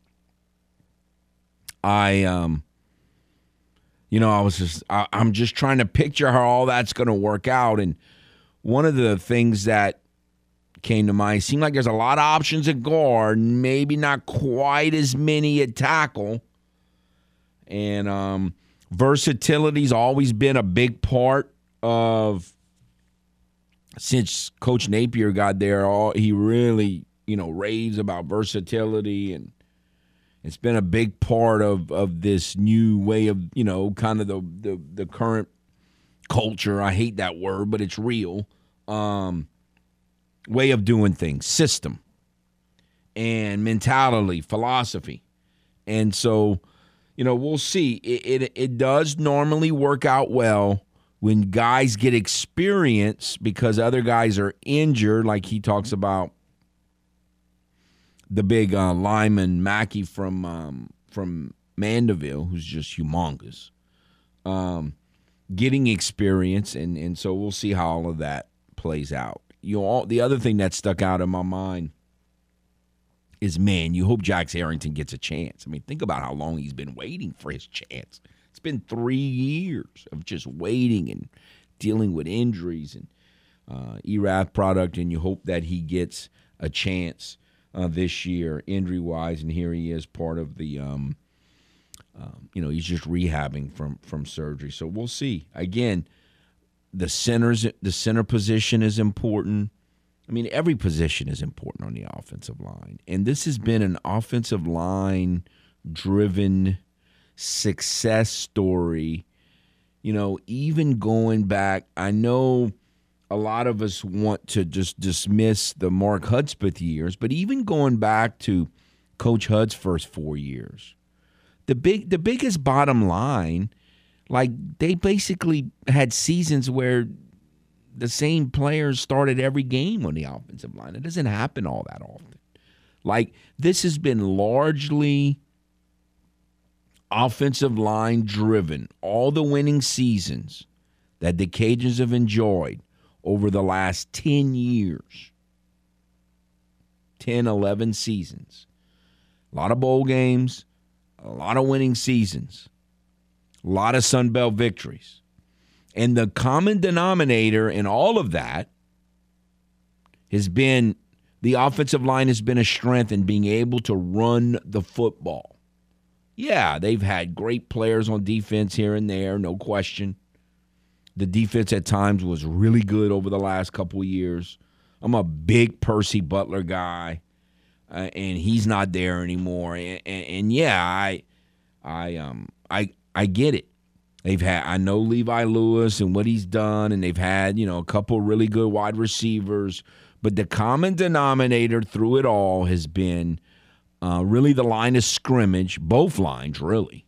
I um you know, I was just I, I'm just trying to picture how all that's going to work out and one of the things that came to mind seemed like there's a lot of options at guard, maybe not quite as many at tackle. And um versatility's always been a big part of since Coach Napier got there, all he really you know raves about versatility and it's been a big part of of this new way of you know kind of the the, the current culture. I hate that word but it's real. Um, way of doing things system and mentality philosophy. And so you know we'll see. It, it, it does normally work out well when guys get experience because other guys are injured like he talks about the big uh, lineman Mackey from um, from Mandeville, who's just humongous, um, getting experience, and and so we'll see how all of that plays out. You know, all, the other thing that stuck out in my mind is, man, you hope Jax Harrington gets a chance. I mean, think about how long he's been waiting for his chance. It's been three years of just waiting and dealing with injuries and uh, ERAF product, and you hope that he gets a chance uh, this year, injury wise, and here he is, part of the. Um, um, you know, he's just rehabbing from from surgery, so we'll see. Again, the centers, the center position is important. I mean, every position is important on the offensive line, and this has been an offensive line driven success story. You know, even going back, I know a lot of us want to just dismiss the Mark Hudspeth years, but even going back to Coach Hud's first four years, the big the biggest bottom line, like they basically had seasons where the same players started every game on the offensive line. It doesn't happen all that often. Like this has been largely offensive line driven. All the winning seasons that the Cajuns have enjoyed over the last 10 years 10, 11 seasons. A lot of bowl games, a lot of winning seasons, a lot of Sun Belt victories. And the common denominator in all of that has been the offensive line has been a strength in being able to run the football. Yeah, they've had great players on defense here and there, no question. The defense at times was really good over the last couple years. I'm a big Percy Butler guy, uh, and he's not there anymore. And, and, and, yeah, I, I, um, I, I get it. They've had I know Levi Lewis and what he's done, and they've had you know a couple really good wide receivers, but the common denominator through it all has been uh, really the line of scrimmage, both lines really,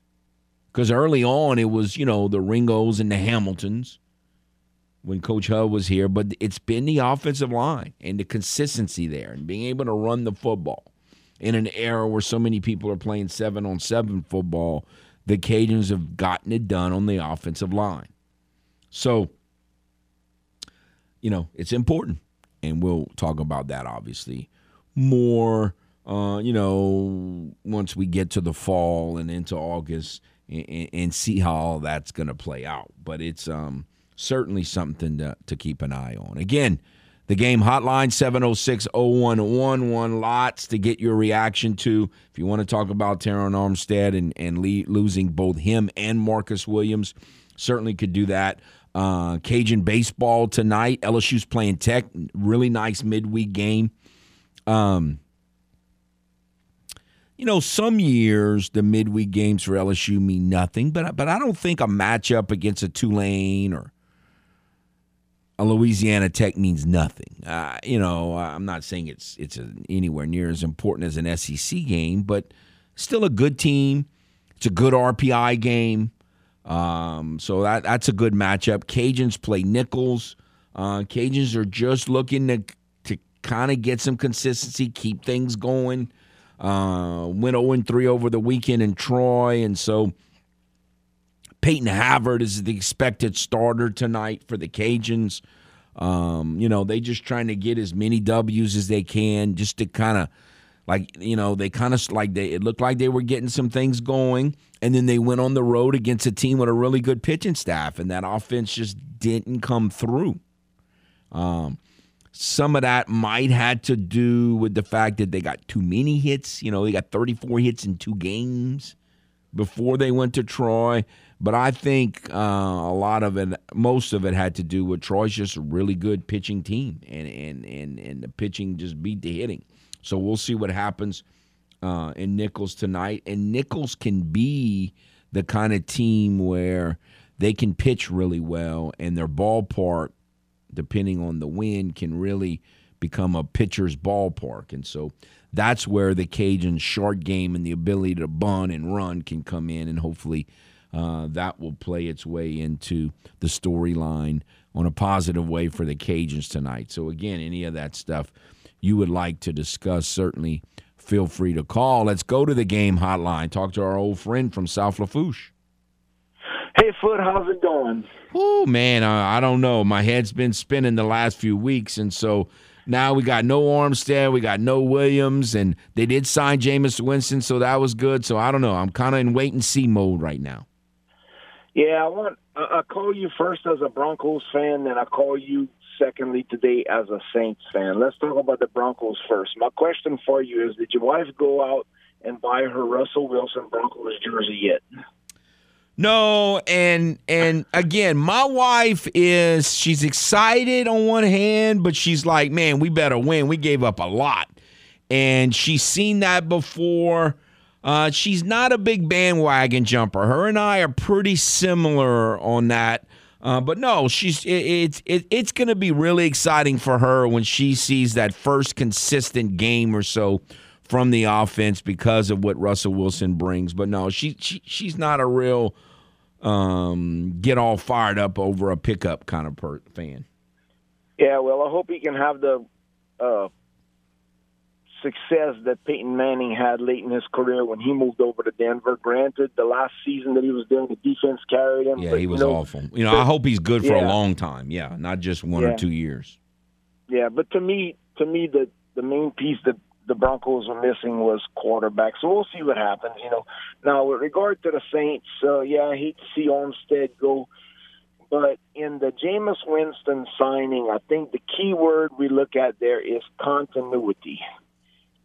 because early on it was you know the Ringos and the Hamiltons when Coach Hud was here, but it's been the offensive line and the consistency there and being able to run the football in an era where so many people are playing seven on seven football. The Cajuns have gotten it done on the offensive line. So, you know, it's important. And we'll talk about that obviously more, uh, you know, once we get to the fall and into August and, and see how all that's going to play out. But it's um, certainly something to, to keep an eye on. Again, the game hotline 706 0111. Lots to get your reaction to. If you want to talk about Terron Armstead and, and losing both him and Marcus Williams, certainly could do that. Uh, Cajun baseball tonight. LSU's playing Tech. Really nice midweek game. Um, you know, some years the midweek games for LSU mean nothing, but but I don't think a matchup against a Tulane or a Louisiana Tech means nothing. Uh, you know, I'm not saying it's it's anywhere near as important as an SEC game, but still a good team. It's a good RPI game. Um, so that that's a good matchup. Cajuns play Nicholls. Uh, Cajuns are just looking to to kind of get some consistency, keep things going. Uh, went 0 3 over the weekend in Troy, and so Peyton Havard is the expected starter tonight for the Cajuns. Um, you know, they just trying to get as many W's as they can, just to kind of like you know they kind of like they it looked like they were getting some things going, and then they went on the road against a team with a really good pitching staff, and that offense just didn't come through. Um, some of that might had to do with the fact that they got too many hits. You know, they got 34 hits in two games before they went to Troy. But I think uh, a lot of it, most of it, had to do with Troy's just a really good pitching team, and and and and the pitching just beat the hitting. So we'll see what happens uh, in Nicholls tonight. And Nicholls can be the kind of team where they can pitch really well, and their ballpark, depending on the wind, can really become a pitcher's ballpark. And so that's where the Cajun short game and the ability to bunt and run can come in, and hopefully uh, that will play its way into the storyline on a positive way for the Cajuns tonight. So, again, any of that stuff you would like to discuss, certainly feel free to call. Let's go to the game hotline. Talk to our old friend from South Lafourche. Hey, Foote, how's it going? Oh, man, I, I don't know. My head's been spinning the last few weeks, and so now we got no Armstead, we got no Williams, and they did sign Jameis Winston, so that was good. So I don't know. I'm kind of in wait and see mode right now. Yeah, I want. I call you first as a Broncos fan, then I call you secondly today as a Saints fan. Let's talk about the Broncos first. My question for you is: Did your wife go out and buy her Russell Wilson Broncos jersey yet? No, and and again, my wife is she's excited on one hand, but she's like, "Man, we better win. We gave up a lot." And she's seen that before uh, she's not a big bandwagon jumper. Her and I are pretty similar on that. Uh, but no, she's it, it's it, it's going to be really exciting for her when she sees that first consistent game or so from the offense because of what Russell Wilson brings. But no, she, she she's not a real um, get all fired up over a pickup kind of per- fan. Yeah, well, I hope he can have the uh, success that Peyton Manning had late in his career when he moved over to Denver. Granted, the last season that he was there, the defense carried him. Yeah, but, he was you know, awful. You know, I hope he's good for yeah. a long time. Yeah, not just one Yeah. or two years. Yeah, but to me, to me, the the main piece that the Broncos were missing was quarterback. So we'll see what happens. You know, now with regard to the Saints, uh, yeah, I hate to see Armstead go. But in the Jameis Winston signing, I think the key word we look at there is continuity.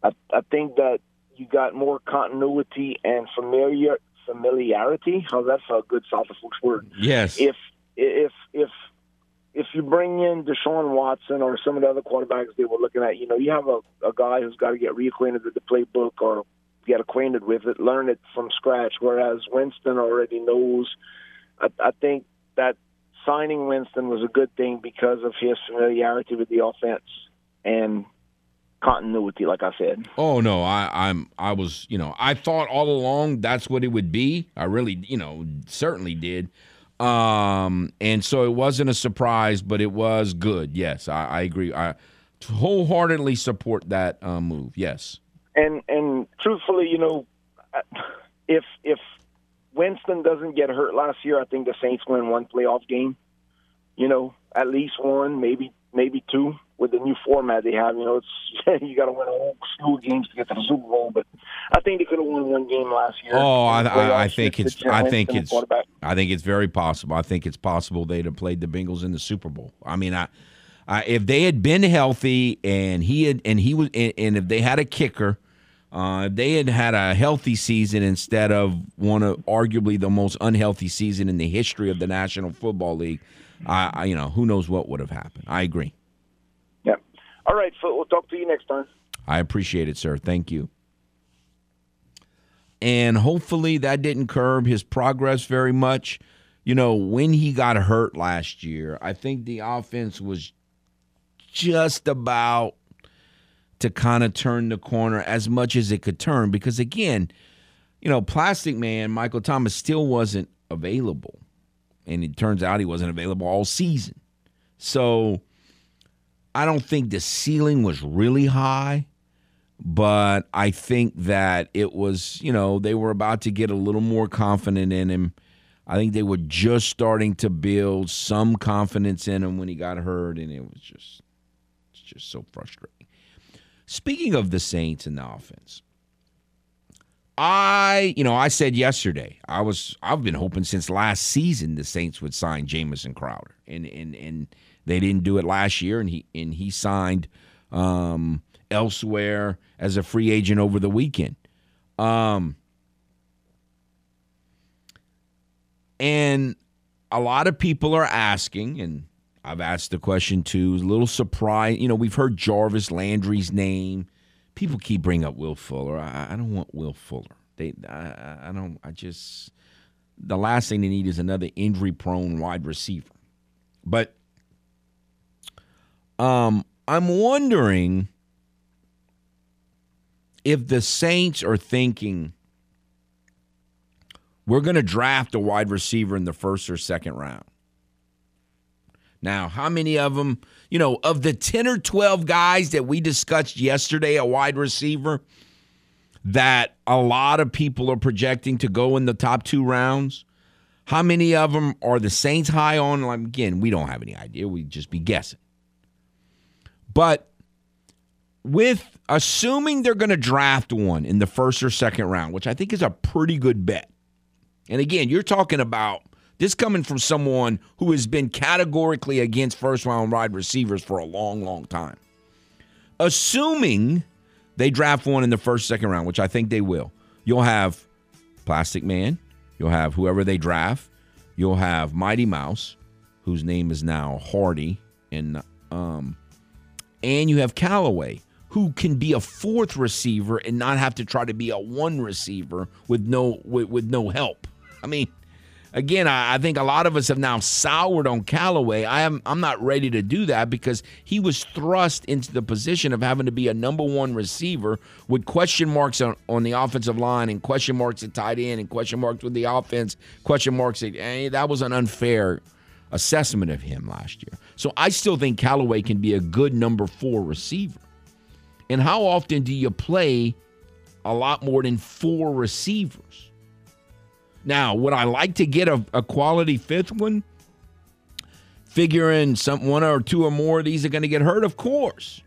I, I think that you got more continuity and familiar familiarity. How's that for a good South Lafourche word? Yes. If if if if you bring in Deshaun Watson or some of the other quarterbacks they were looking at, you know, you have a, a guy who's got to get reacquainted with the playbook or get acquainted with it, learn it from scratch. Whereas Winston already knows. I, I think that signing Winston was a good thing because of his familiarity with the offense and continuity, like I said. Oh no, I, I'm I was you know I thought all along that's what it would be. I really you know certainly did, um, and so it wasn't a surprise, but it was good. Yes, I, I agree. I wholeheartedly support that uh, move. Yes, and and truthfully, you know, if if Winston doesn't get hurt last year, I think the Saints win one playoff game. You know, at least one, maybe maybe two with the new format they have. You know, it's you got to win a whole slew of games to get to the Super Bowl. But I think they could have won one game last year. Oh, I, I, I think it's I think it's I think it's very possible. I think it's possible they'd have played the Bengals in the Super Bowl. I mean, I, I if they had been healthy and he had and he was and, and if they had a kicker. Uh, if they had had a healthy season instead of one of arguably the most unhealthy season in the history of the National Football League, I, I you know who knows what would have happened. I agree. All right, so we'll talk to you next time. I appreciate it, sir. Thank you. And hopefully that didn't curb his progress very much. You know, when he got hurt last year, I think the offense was just about to kind of turn the corner as much as it could turn because, again, you know, Plastic Man, Michael Thomas still wasn't available. And it turns out he wasn't available all season. So I don't think the ceiling was really high, but I think that it was, you know, they were about to get a little more confident in him. I think they were just starting to build some confidence in him when he got hurt, and it was just, it's just so frustrating. Speaking of the Saints and the offense, I, you know, I said yesterday, I was, I've been hoping since last season the Saints would sign Jamison Crowder, and and and they didn't do it last year, and he and he signed um, elsewhere as a free agent over the weekend. Um, and a lot of people are asking, and I've asked the question too. A little surprised, you know. We've heard Jarvis Landry's name. People keep bringing up Will Fuller. I, I don't want Will Fuller. They, I, I don't. I just the last thing they need is another injury-prone wide receiver. But um, I'm wondering if the Saints are thinking we're going to draft a wide receiver in the first or second round. Now, how many of them, you know, of the 10 or 12 guys that we discussed yesterday, a wide receiver that a lot of people are projecting to go in the top two rounds? How many of them are the Saints high on? Again, we don't have any idea. We'd just be guessing. But with assuming they're going to draft one in the first or second round, which I think is a pretty good bet. And again, you're talking about this coming from someone who has been categorically against first round wide receivers for a long, long time. Assuming they draft one in the first, second round, which I think they will, you'll have Plastic Man, you'll have whoever they draft, you'll have Mighty Mouse, whose name is now Harty, and um, and you have Callaway, who can be a fourth receiver and not have to try to be a one receiver with no with, with no help. I mean, again, I, I, think a lot of us have now soured on Callaway. I am I'm not ready to do that because he was thrust into the position of having to be a number one receiver with question marks on, on the offensive line and question marks at tight end and question marks with the offense, question marks at eh, that was an unfair assessment of him last year. So I still think Callaway can be a good number four receiver. And how often do you play a lot more than four receivers? Now, would I like to get a, a quality fifth one? Figuring some one or two or more of these are going to get hurt, of course.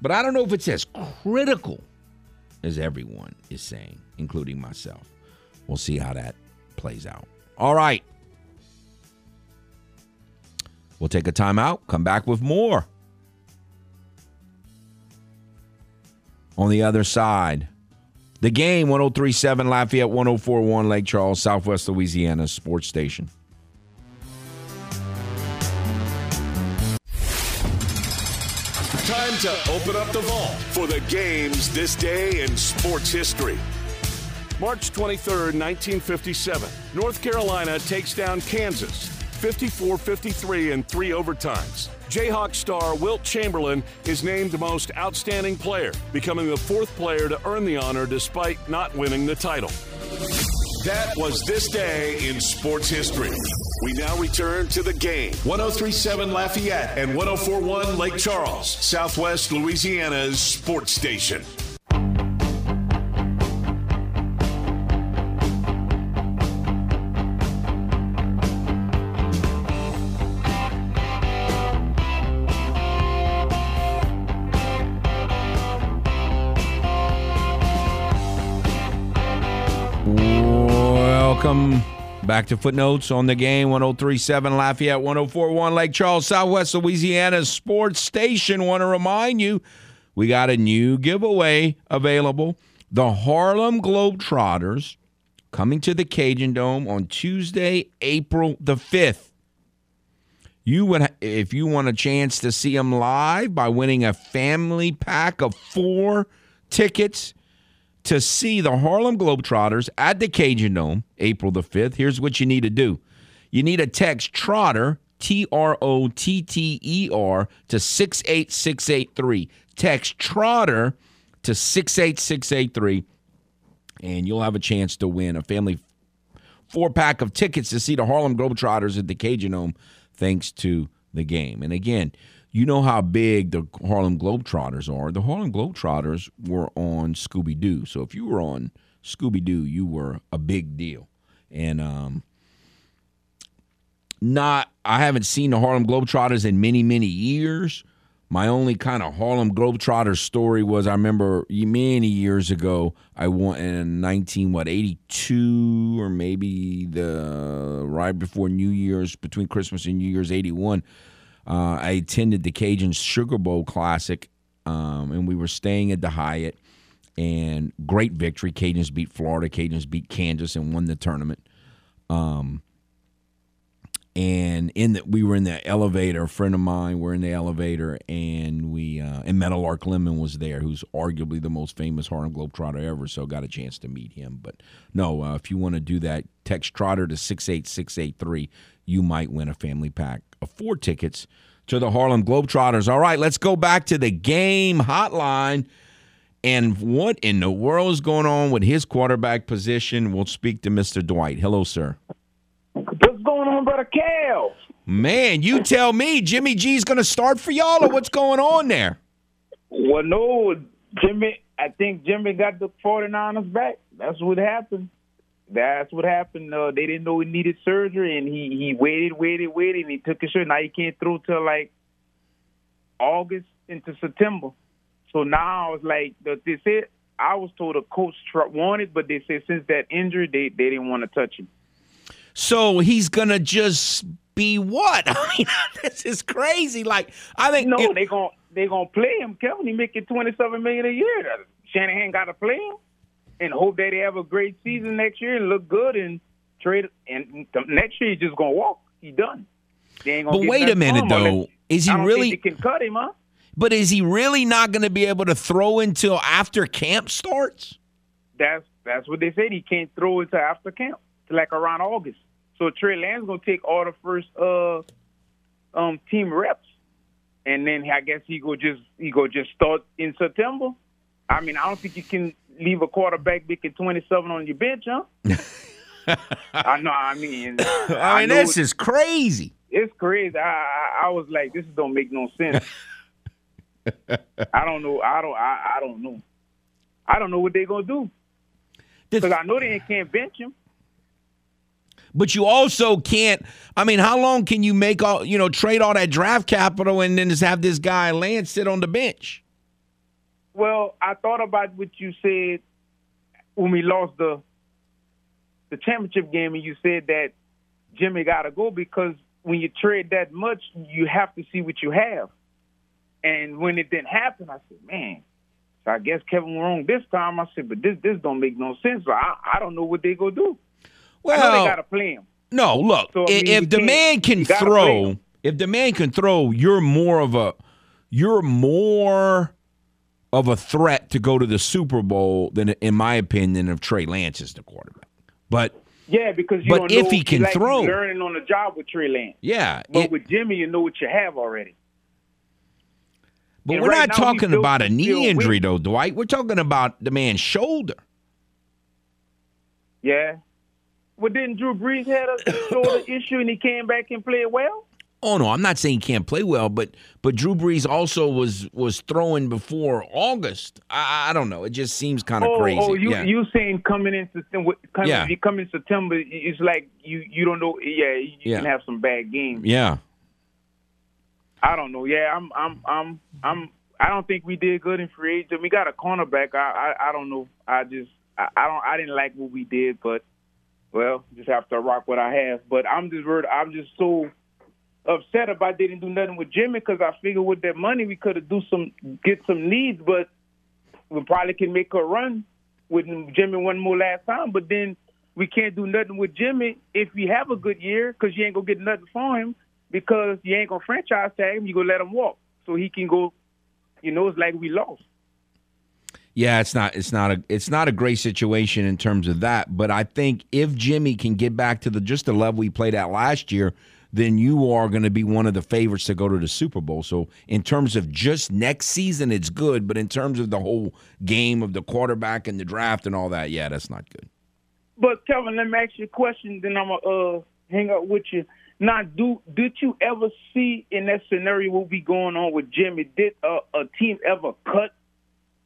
But I don't know if it's as critical as everyone is saying, including myself. We'll see how that plays out. All right. We'll take a timeout, come back with more. On the other side, the game 1037 Lafayette 1041 Lake Charles, Southwest Louisiana Sports Station. Time to open up the vault for the games this day in sports history. March 23rd, 1957, North Carolina takes down Kansas 54 53 in three overtimes. Jayhawk star Wilt Chamberlain is named the most outstanding player, becoming the fourth player to earn the honor despite not winning the title. That was this day in sports history. We now return to the game. 1037 Lafayette and 1041 Lake Charles, Southwest Louisiana's sports station. Back to Footnotes on the game 1037 Lafayette, 1041 Lake Charles, Southwest Louisiana Sports Station. Want to remind you, we got a new giveaway available. The Harlem Globetrotters coming to the Cajun Dome on Tuesday, April the 5th. You would, if you want a chance to see them live by winning a family pack of four tickets to see the Harlem Globetrotters at the Cajun Dome April the 5th, here's what you need to do. You need to text Trotter, T R O T T E R, to 68683. Text Trotter to 68683, and you'll have a chance to win a family four pack of tickets to see the Harlem Globetrotters at the Cajun Dome thanks to the game. And again, you know how big the Harlem Globetrotters are. The Harlem Globetrotters were on Scooby Doo. So if you were on Scooby Doo, you were a big deal. And um, not, I haven't seen the Harlem Globetrotters in many, many years. My only kind of Harlem Globetrotters story was I remember many years ago I went in 19 what 82 or maybe the right before New Year's between Christmas and New Year's 81 uh, I attended the Cajuns Sugar Bowl Classic, um, and we were staying at the Hyatt. And great victory. Cajuns beat Florida. Cajuns beat Kansas and won the tournament. Um, and in the, we were in the elevator. A friend of mine were in the elevator, and we uh, and Meadowlark Lemon was there, who's arguably the most famous Harlem Globetrotter ever. So got a chance to meet him. But no, uh, if you want to do that, text Trotter to six eight six eight three. You might win a family pack of four tickets to the Harlem Globetrotters. All right, let's go back to the game hotline. And what in the world is going on with his quarterback position? We'll speak to Mr. Dwight. Hello, sir. What's going on, brother Cal? Man, you tell me. Jimmy G's going to start for y'all, or what's going on there? Well, no, Jimmy. I think Jimmy got the 49ers back. That's what happened. That's what happened. Uh, they didn't know he needed surgery, and he he waited, waited, waited, and he took his shirt. Now he can't throw till like August into September. So now it's like they said. I was told a coach wanted, but they said since that injury, they they didn't want to touch him. So he's gonna just be what? I mean, this is crazy. Like I think no, it, they gonna they gonna play him. Kevin, he making twenty seven million a year. Shanahan got to play him and hope that they have a great season next year and look good and trade. And next year he's just gonna walk. He's done. but wait a minute though. Is he really? can cut him, huh? But is he really not going to be able to throw until after camp starts? That's that's what they said. He can't throw until after camp, like around August. So Trey Lance gonna take all the first uh um team reps, and then I guess he go just he go just start in September. I mean, I don't think you can leave a quarterback making 27 on your bench, huh? I know. I mean, I, I mean, this is crazy. It's crazy. I, I, I was like, this don't make no sense. I don't know. I don't. I, I don't know. I don't know what they're gonna do because I know they can't bench him. But you also can't. I mean, how long can you make all you know trade all that draft capital and then just have this guy Lance sit on the bench? Well, I thought about what you said when we lost the the championship game, and you said that Jimmy got to go because when you trade that much, you have to see what you have. And when it didn't happen, I said, man. So I guess Kevin wrong this time. I said, but this this don't make no sense. So I I don't know what they gonna do. Well, they got to play him. No, look, so, I mean, if the man can throw, if the man can throw, you're more of a, you're more of a threat to go to the Super Bowl than, in my opinion, of Trey Lance is the quarterback. But Yeah, because you But if he can like throw. learning on the job with Trey Lance. Yeah, But it- with Jimmy, you know what you have already. but and we're right not talking about a knee injury though, Dwight. We're talking about the man's shoulder. Yeah. Well, didn't Drew Brees had a shoulder issue and he came back and played well? Oh no, I'm not saying he can't play well, but but Drew Brees also was was throwing before August. I, I don't know. It just seems kind of oh, oh, crazy. oh, you yeah. you saying coming in September? Coming, Yeah. If you come in September, it's like you you don't know. Yeah, you Yeah. can have some bad games. yeah. I don't know. Yeah, I'm I'm I'm I'm. I don't think we did good in free agent. We got a cornerback. I I, I don't know. I just I, I don't I didn't like what we did, but well, just have to rock what I have. But I'm just worried. I'm just so upset about didn't do nothing with Jimmy because I figured with that money we could have do some get some needs, but we probably can make a run with Jimmy one more last time. But then we can't do nothing with Jimmy if we have a good year because you ain't gonna get nothing for him because you ain't gonna franchise tag him. You gonna let him walk so he can go. You know, it's like we lost. Yeah, it's not it's not a it's not a great situation in terms of that, but I think if Jimmy can get back to the just the level he played at last year, then you are going to be one of the favorites to go to the Super Bowl. So, in terms of just next season it's good, but in terms of the whole game of the quarterback and the draft and all that, yeah, that's not good. But Kevin, let me ask you a question. Then I'm gonna uh, hang up with you. Now, do did you ever see in that scenario what be going on with Jimmy? Did a team ever cut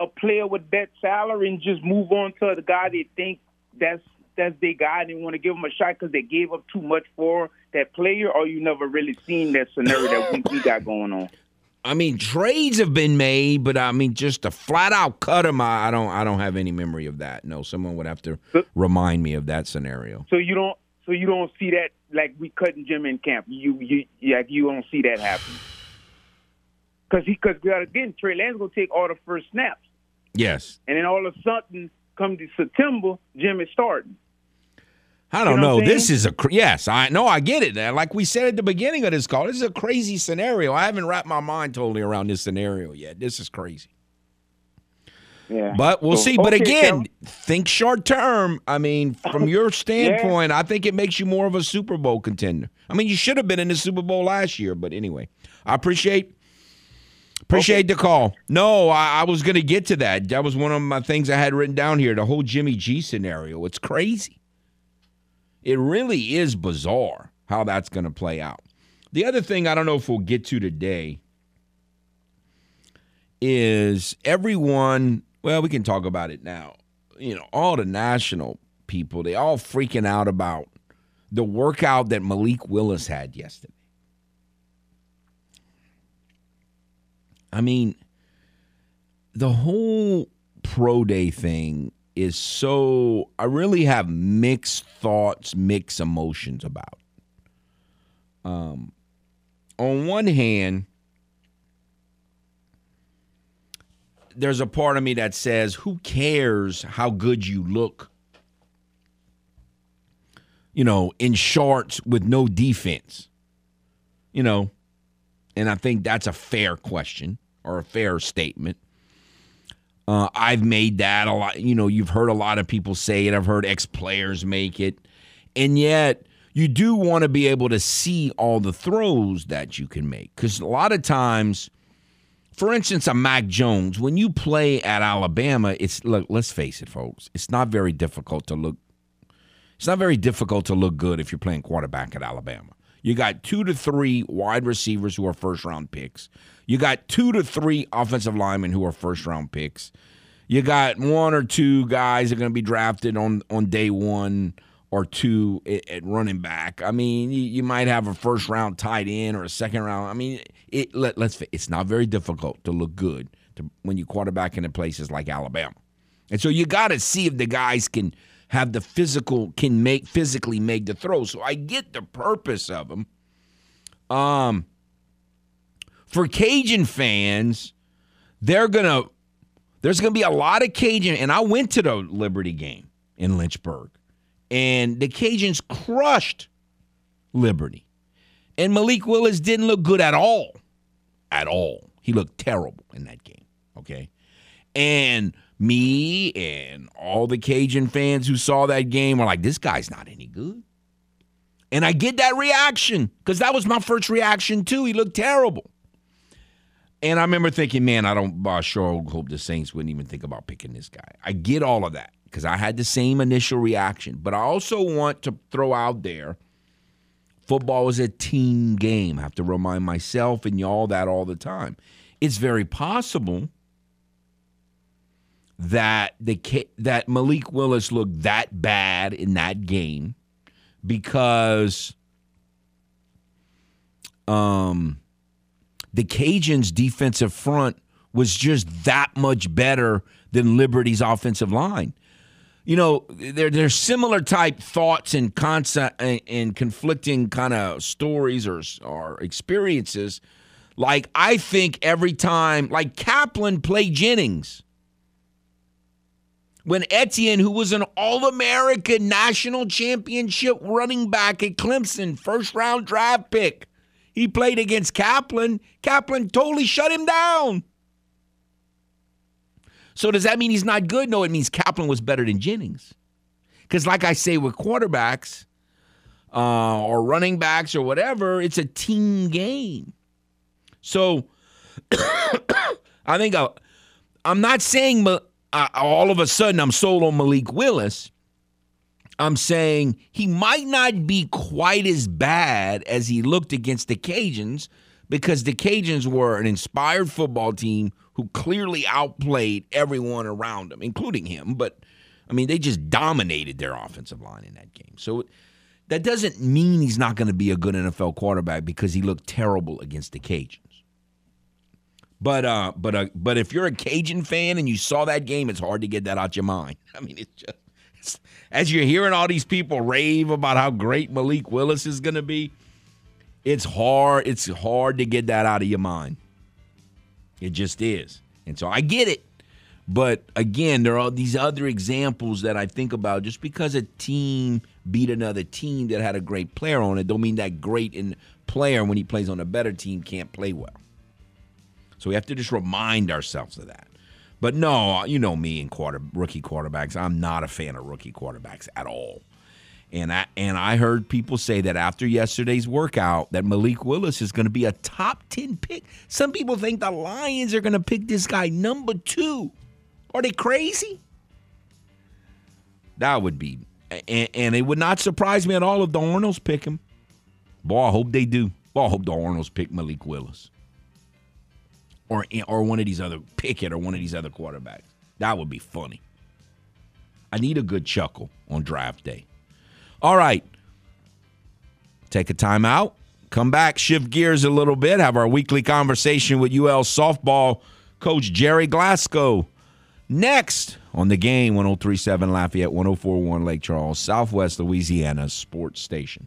a player with that salary and just move on to the guy they think that's that's their guy? And they want to give him a shot because they gave up too much for that player, or you never really seen that scenario that we, we got going on? I mean, trades have been made, but I mean, just a flat out cut him, I I don't, I don't have any memory of that. No, someone would have to remind me of that scenario. So you don't so you don't see that like we cutting Jim in camp. You you like you don't see that happen. Cause he cause again Trey Lance gonna take all the first snaps, Yes, and then all of a sudden come to September, Jim is starting. I don't You know know. This is a cr- yes. I know. I get it. Like we said at the beginning of this call, this is a crazy scenario. I haven't wrapped my mind totally around this scenario yet. This is crazy. Yeah, But we'll So, see. But okay, again, Kevin. think short term. I mean, from your standpoint, I think it makes you more of a Super Bowl contender. I mean, you should have been in the Super Bowl last year. But anyway, I appreciate appreciate the call. No, I, I was going to get to that. That was one of my things I had written down here. The whole Jimmy G scenario. It's crazy. It really is bizarre how that's going to play out. The other thing I don't know if we'll get to today is everyone, well, we can talk about it now. You know, all the national people, they all freaking out about the workout that Malik Willis had yesterday. I mean, the whole pro day thing is so I really have mixed thoughts, mixed emotions about. Um on one hand, there's a part of me that says, who cares how good you look? You know, in shorts with no defense. You know, and I think that's a fair question or a fair statement. Uh, I've made that a lot. You know, you've heard a lot of people say it. I've heard ex players make it. And yet, you do want to be able to see all the throws that you can make. Because a lot of times, for instance, a Mac Jones, when you play at Alabama, it's look, let's face it, folks, it's not very difficult to look it's not very difficult to look good if you're playing quarterback at Alabama. You got two to three wide receivers who are first round picks. You got two to three offensive linemen who are first round picks. You got one or two guys that are going to be drafted on, on day one or two at, at running back. I mean, you, you might have a first round tight end or a second round. I mean, it let, fa- it's not very difficult to look good to, when you quarterback in places like Alabama. And so you got to see if the guys can have the physical can make physically make the throw. So I get the purpose of them. Um for Cajun fans, they're to there's to be a lot of Cajun and I went to the Liberty game in Lynchburg and the Cajuns crushed Liberty. And Malik Willis didn't look good at all. At all. He looked terrible in that game, okay? And me and all the Cajun fans who saw that game were like, this guy's not any good. And I get that reaction because that was my first reaction too. He looked terrible. And I remember thinking, man, I don't uh, sure hope the Saints wouldn't even think about picking this guy. I get all of that because I had the same initial reaction. But I also want to throw out there football is a team game. I have to remind myself and y'all that all the time. It's very possible that the that Malik Willis looked that bad in that game because um the Cajuns defensive front was just that much better than Liberty's offensive line. You know, there there's similar type thoughts and concept and, and conflicting kind of stories or or experiences. Like I think every time, like Kaplan played Jennings when Etienne, who was an All American national championship running back at Clemson, first round draft pick, he played against Kaplan. Kaplan totally shut him down. So does that mean he's not good? No, it means Kaplan was better than Jennings. Because, like I say with quarterbacks uh, or running backs or whatever, it's a team game. So I think I, I'm not saying uh, all of a sudden I'm sold on Malik Willis. I'm saying he might not be quite as bad as he looked against the Cajuns because the Cajuns were an inspired football team who clearly outplayed everyone around them, including him. But I mean, they just dominated their offensive line in that game. So that doesn't mean he's not going to be a good NFL quarterback because he looked terrible against the Cajuns. But uh, but uh, but if you're a Cajun fan and you saw that game, it's hard to get that out your mind. I mean, it's just as you're hearing all these people rave about how great Malik Willis is going to be. It's hard. It's hard to get that out of your mind. It just is, and so I get it. But again, there are these other examples that I think about. Just because a team beat another team that had a great player on it, don't mean that great in player when he plays on a better team can't play well. So we have to just remind ourselves of that. But no, you know me and quarter rookie quarterbacks. I'm not a fan of rookie quarterbacks at all. And I and I heard people say that after yesterday's workout that Malik Willis is going to be a top 10 pick. Some people think the Lions are going to pick this guy number 2. Are they crazy? That would be and, and it would not surprise me at all if the Arnolds pick him. Boy, I hope they do. Boy, I hope the Arnolds pick Malik Willis or or one of these other Pickett or one of these other quarterbacks. That would be funny. I need a good chuckle on draft day. All right. Take a time out. Come back, shift gears a little bit, have our weekly conversation with UL softball coach Gerry Glasgow. Next on the game 1037 Lafayette 1041 Lake Charles, Southwest Louisiana Sports Station.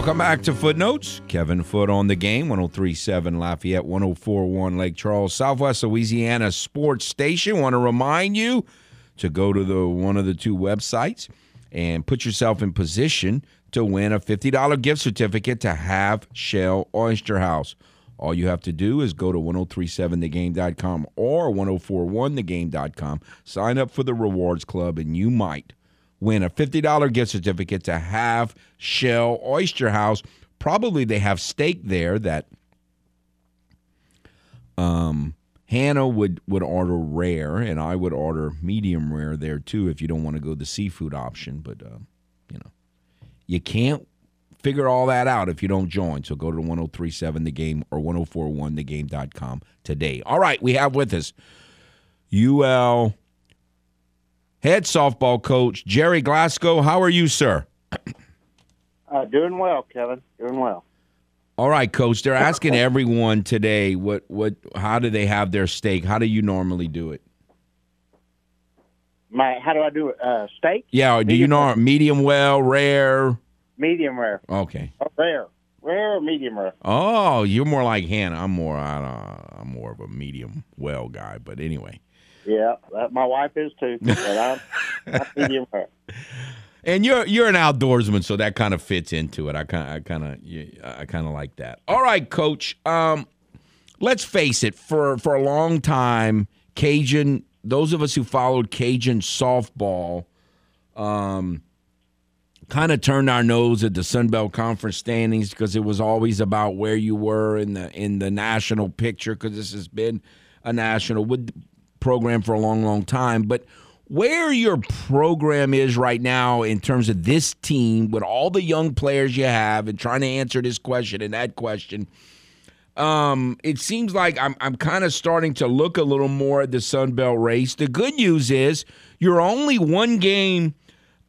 Welcome back to Footnotes. Kevin Foote on the game, 1037 Lafayette, 1041 Lake Charles, Southwest Louisiana Sports Station. Want to remind you to go to the one of the two websites and put yourself in position to win a $50 gift certificate to Half Shell Oyster House. All you have to do is go to 1037thegame.com or 1041thegame.com, sign up for the rewards club, and you might win a $50 gift certificate to Half Shell Oyster House. Probably they have steak there that um, Hannah would, would order rare, and I would order medium rare there too if you don't want to go the seafood option. But, uh, you know, you can't figure all that out if you don't join. So go to 1037 The Game or 1041thegame.com today. All right, we have with us UL head softball coach Gerry Glasgow. How are you, sir? Uh, doing well, Kevin. Doing well. All right, coach. They're asking everyone today what what how do they have their steak? How do you normally do it? My how do I do it? Uh, steak? Yeah, do you Medium know medium well, rare? Medium rare. Okay. Oh, rare. Rare or medium rare? Oh, you're more like Hannah. I'm more I don't, I'm more of a medium well guy, but anyway. Yeah, that, my wife is too. But I'm, I'm rare. And you're you're an outdoorsman, so that kind of fits into it. I kind I kind of I kind of like that. All right, coach. Um, let's face it. For for a long time, Cajun. Those of us who followed Cajun softball, um, kind of turned our nose at the Sun Belt Conference standings because it was always about where you were in the in the national picture. Because this has been a national program for a long, long time, but where your program is right now in terms of this team with all the young players you have and trying to answer this question and that question um, it seems like I'm, I'm kind of starting to look a little more at the Sun Belt race. The good news is you're only one game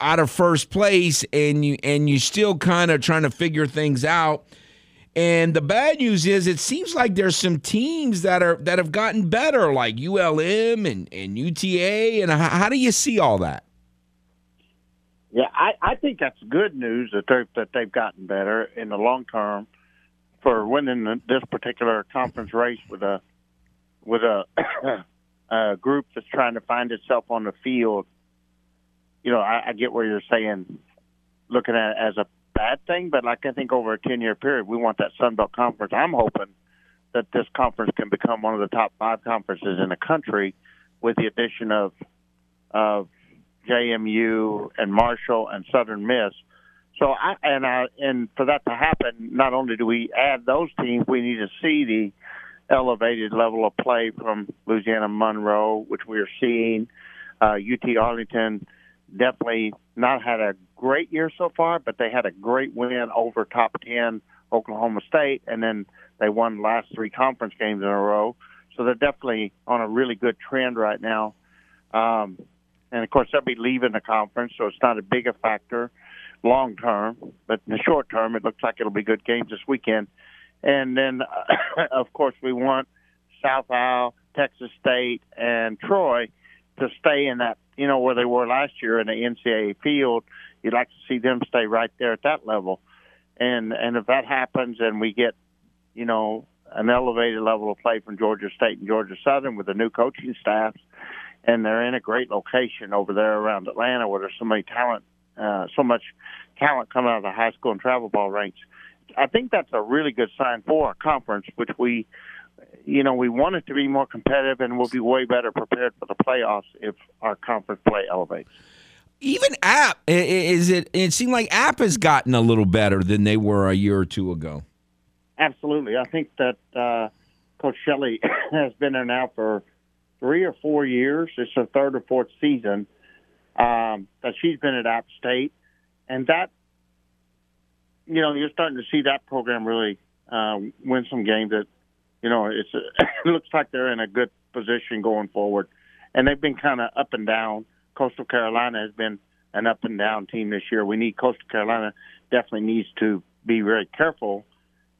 out of first place, and you and you still kind of trying to figure things out. And the bad news is, it seems like there's some teams that are that have gotten better, like ULM and, and UTA. And how, how do you see all that? Yeah, I, I think that's good news that they that they've gotten better in the long term for winning this particular conference race with a with a, a group that's trying to find itself on the field. You know, I, I get where you're saying, looking at it as a bad thing, but like I think over a ten year period, we want that Sun Belt Conference. I'm hoping that this conference can become one of the top five conferences in the country, with the addition of of JMU and Marshall and Southern Miss. So I and I and for that to happen, not only do we add those teams, we need to see the elevated level of play from Louisiana Monroe, which we are seeing. Uh, UT Arlington definitely not had a great year so far, but they had a great win over top 10 Oklahoma State, and then they won the last three conference games in a row. So they're definitely on a really good trend right now. Um, and of course, they'll be leaving the conference, so it's not a big a factor long term. But in the short term, it looks like it'll be good games this weekend. And then, uh, of course, we want South Isle, Texas State, and Troy to stay in that, you know, where they were last year in the NCAA field. You'd like to see them stay right there at that level. And and if that happens, and we get, you know, an elevated level of play from Georgia State and Georgia Southern with the new coaching staffs, and they're in a great location over there around Atlanta where there's so many talent, uh, so much talent coming out of the high school and travel ball ranks. I think that's a really good sign for our conference, which we, you know, we want it to be more competitive, and we'll be way better prepared for the playoffs if our conference play elevates. Even App is it? It seemed like App has gotten a little better than they were a year or two ago. Absolutely, I think that uh, Coach Shelley has been there now for three or four years. It's her third or fourth season um, that she's been at App State, and that you know you're starting to see that program really uh, win some games. That you know it's it looks like they're in a good position going forward, and they've been kind of up and down. Coastal Carolina has been an up and down team this year. We need Coastal Carolina definitely needs to be very careful.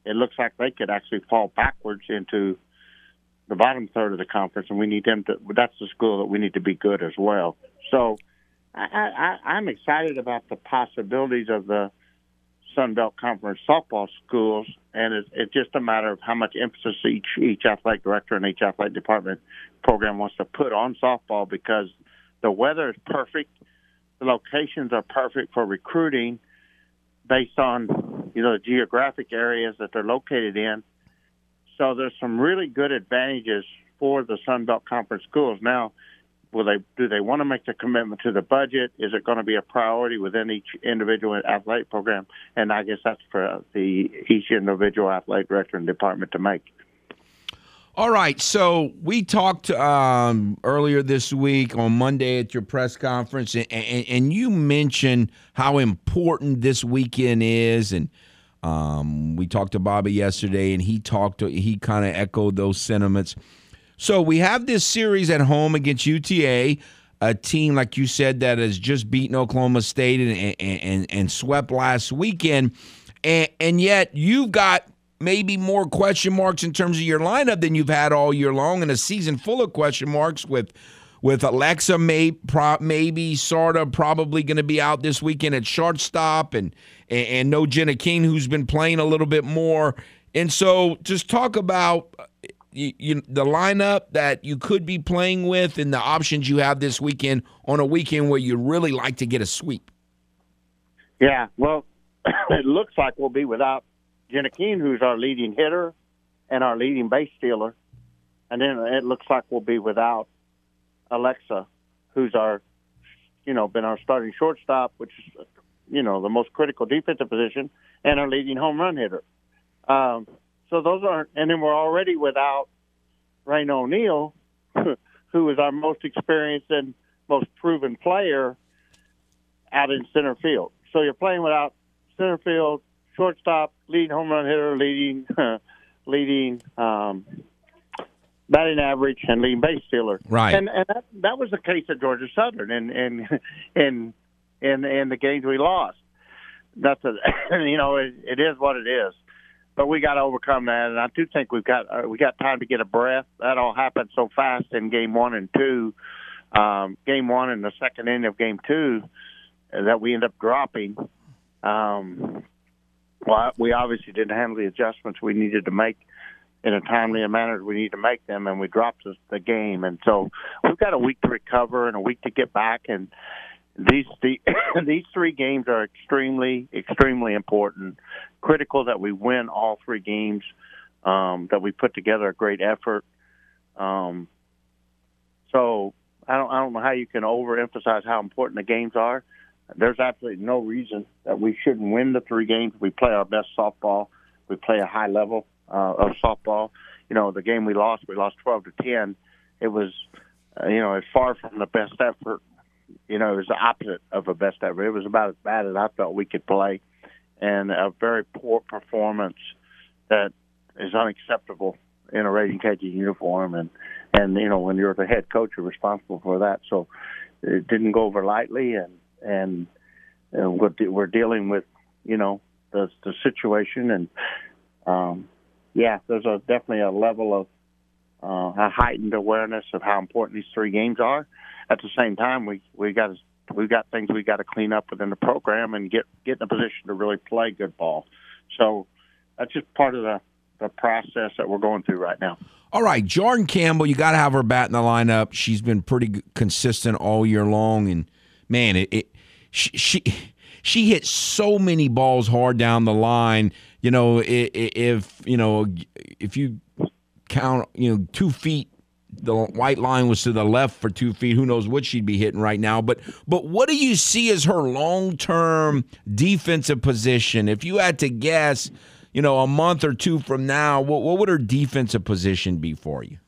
It looks like they could actually fall backwards into the bottom third of the conference, and we need them to. That's the school that we need to be good as well. So, I, I, I'm excited about the possibilities of the Sun Belt Conference softball schools, and it's, it's just a matter of how much emphasis each each athletic director and each athletic department program wants to put on softball because the weather is perfect, the locations are perfect for recruiting based on you know the geographic areas that they're located in. So there's some really good advantages for the Sun Belt Conference schools. Now, will they do they want to make the commitment to the budget? Is it going to be a priority within each individual athletic program? And I guess that's for the each individual athletic director and department to make. All right, so we talked um, earlier this week on Monday at your press conference, and, and, and you mentioned how important this weekend is, and um, we talked to Bobby yesterday, and he talked to he kind of echoed those sentiments. So we have this series at home against UTA, a team like you said that has just beaten Oklahoma State and and, and, and swept last weekend, and, and yet you've got maybe more question marks in terms of your lineup than you've had all year long, and a season full of question marks with with Alexa may pro, maybe of probably going to be out this weekend at shortstop, and, and and no Jenna King who's been playing a little bit more. And so, just talk about uh, you, you, the lineup that you could be playing with and the options you have this weekend on a weekend where you really like to get a sweep. Yeah, well, it looks like we'll be without Jenna Keene, who's our leading hitter and our leading base stealer, and then it looks like we'll be without Alexa, who's our, you know, been our starting shortstop, which is, you know, the most critical defensive position, and our leading home run hitter. Um, so those aren't, and then we're already without Rain O'Neal, who is our most experienced and most proven player out in center field. So you're playing without center field, shortstop, leading home run hitter, leading, leading um, batting average, and leading base stealer. Right. And and that that was the case at Georgia Southern, and and in in in the games we lost. That's a, you know it, it is what it is but we got to overcome that. And I do think we've got uh, we got time to get a breath. That all happened so fast in game one and two. Um, game one and the second end of game two uh, that we end up dropping. Um, well, we obviously didn't handle the adjustments we needed to make in a timely manner. We need to make them, and we dropped the, the game. And so we've got a week to recover and a week to get back. And these the, these three games are extremely extremely important critical that we win all three games um, that we put together a great effort um, so I don't I don't know how you can overemphasize how important the games are there's absolutely no reason that we shouldn't win the three games. We play our best softball. We play a high level uh, of softball. You know the game we lost we lost 12 to 10 it was uh, you know, far from the best effort. You know, it was the opposite of a best ever. It was about as bad as I felt we could play, and a very poor performance that is unacceptable in a Raging Cajun uniform. And and you know, when you're the head coach, you're responsible for that. So it didn't go over lightly, and and, and we're, we're dealing with you know the the situation, and um, yeah, there's a definitely a level of uh, a heightened awareness of how important these three games are at the same time, we we got we've got things we got to clean up within the program and get get in a position to really play good ball. So that's just part of the the process that we're going through right now. All right, Jordan Campbell, you got to have her bat in the lineup. She's been pretty consistent all year long, and man, it, it she, she hits so many balls hard down the line. You know, if you know if you count, you know, two feet the white line was to the left for two feet. Who knows what she'd be hitting right now? But but what do you see as her long term defensive position? If you had to guess, you know, a month or two from now, what what would her defensive position be for you?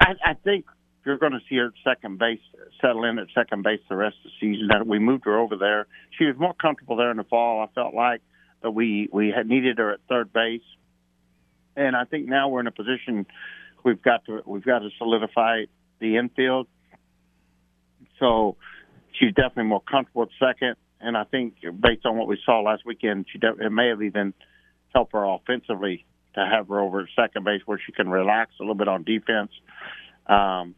I, I think you're going to see her at second base settle in at second base the rest of the season. That we moved her over there. She was more comfortable there in the fall. I felt like that we we had needed her at third base, and I think now we're in a position we've got to we've got to solidify the infield. So she's definitely more comfortable at second, and I think based on what we saw last weekend, she de- it may have even helped her offensively to have her over at second base where she can relax a little bit on defense. Um,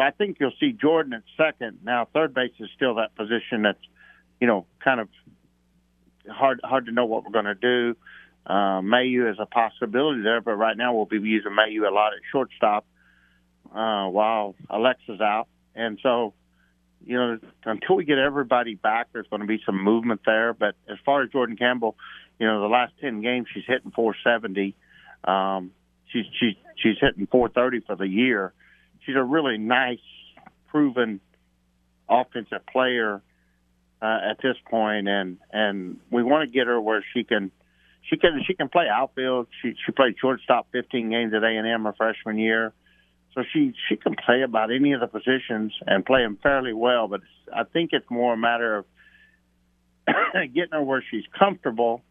so I think you'll see Jordan at second. Now third base is still that position that's you know kind of hard hard to know what we're going to do. Uh, Mayeux is a possibility there, but right now we'll be using Mayeux a lot at shortstop uh, while Alexa's out. And so, you know, until we get everybody back, there's going to be some movement there. But as far as Jordan Campbell, you know, the last 10 games she's hitting 470. Um, she's, she's, she's hitting 430 for the year. She's a really nice, proven offensive player uh, at this point, and and we want to get her where she can she can she can play outfield. She she played shortstop 15 games at A and M her freshman year, so she she can play about any of the positions and play them fairly well. But I think it's more a matter of getting her where she's comfortable,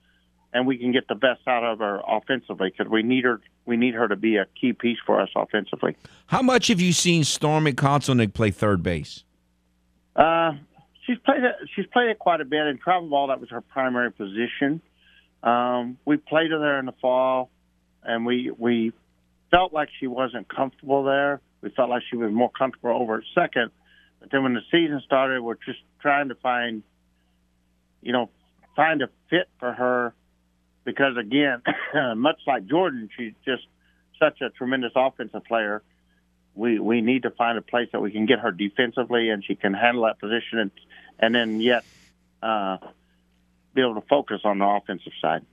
and we can get the best out of her offensively because we need her we need her to be a key piece for us offensively. How much have you seen Stormy Kotzelnick play third base? Uh, she's played it. She's played it quite a bit in travel ball. That was her primary position. Um, we played her there in the fall, and we we felt like she wasn't comfortable there. We felt like she was more comfortable over at second. But then when the season started, we're just trying to find, you know, find a fit for her because again, much like Jordan, she's just such a tremendous offensive player. We we need to find a place that we can get her defensively and she can handle that position and and then yet uh, be able to focus on the offensive side.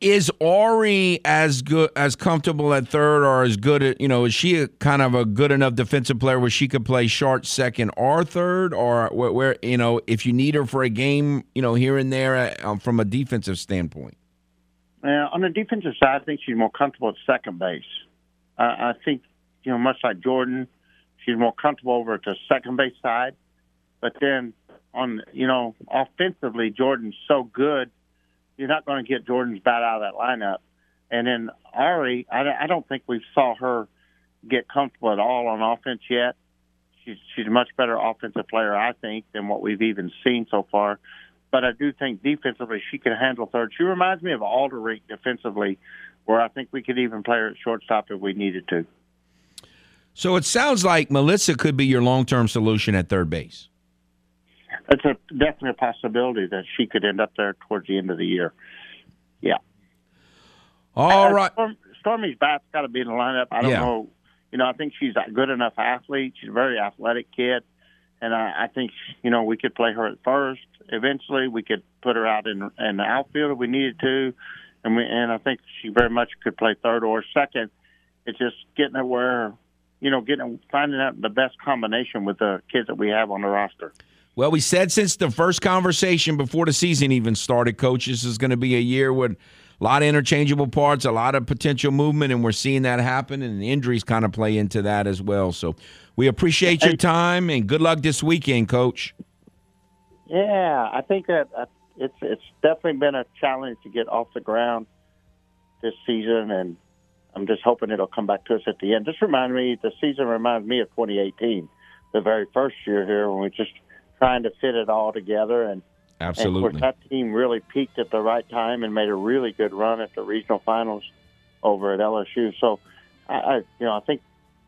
Is Ari as good as comfortable at third, or as good at you know? Is she a, kind of a good enough defensive player where she could play short second or third, or where, where you know if you need her for a game, you know here and there uh, from a defensive standpoint? Uh, on the defensive side, I think she's more comfortable at second base. Uh, I think you know much like Jordan, she's more comfortable over the second base side. But then on you know offensively, Jordan's so good you're not going to get Jordan's bat out of that lineup. And then Ari, I, I don't think we saw her get comfortable at all on offense yet. She's she's a much better offensive player, I think, than what we've even seen so far. But I do think defensively she can handle third. She reminds me of Aldrich defensively, where I think we could even play her at shortstop if we needed to. So it sounds like Melissa could be your long term solution at third base it's a definite possibility that she could end up there towards the end of the year. Yeah. All uh, right. Storm, Stormy's bat's got to be in the lineup. I don't yeah. know. You know, I think she's a good enough athlete. She's a very athletic kid, and I, I think you know we could play her at first. Eventually, we could put her out in in the outfield if we needed to, and we and I think she very much could play third or second. It's just getting it where, you know, getting finding out the best combination with the kids that we have on the roster. Well, we said since the first conversation before the season even started, coach, this is going to be a year with a lot of interchangeable parts, a lot of potential movement, and we're seeing that happen, and injuries kind of play into that as well. So we appreciate your time and good luck this weekend, coach. Yeah, I think that uh, it's it's definitely been a challenge to get off the ground this season, and I'm just hoping it'll come back to us at the end. Just remind me, the season reminds me of 2018, the very first year here when we just – trying to fit it all together. And absolutely, and of course, that team really peaked at the right time and made a really good run at the regional finals over at LSU. So, I, I you know, I think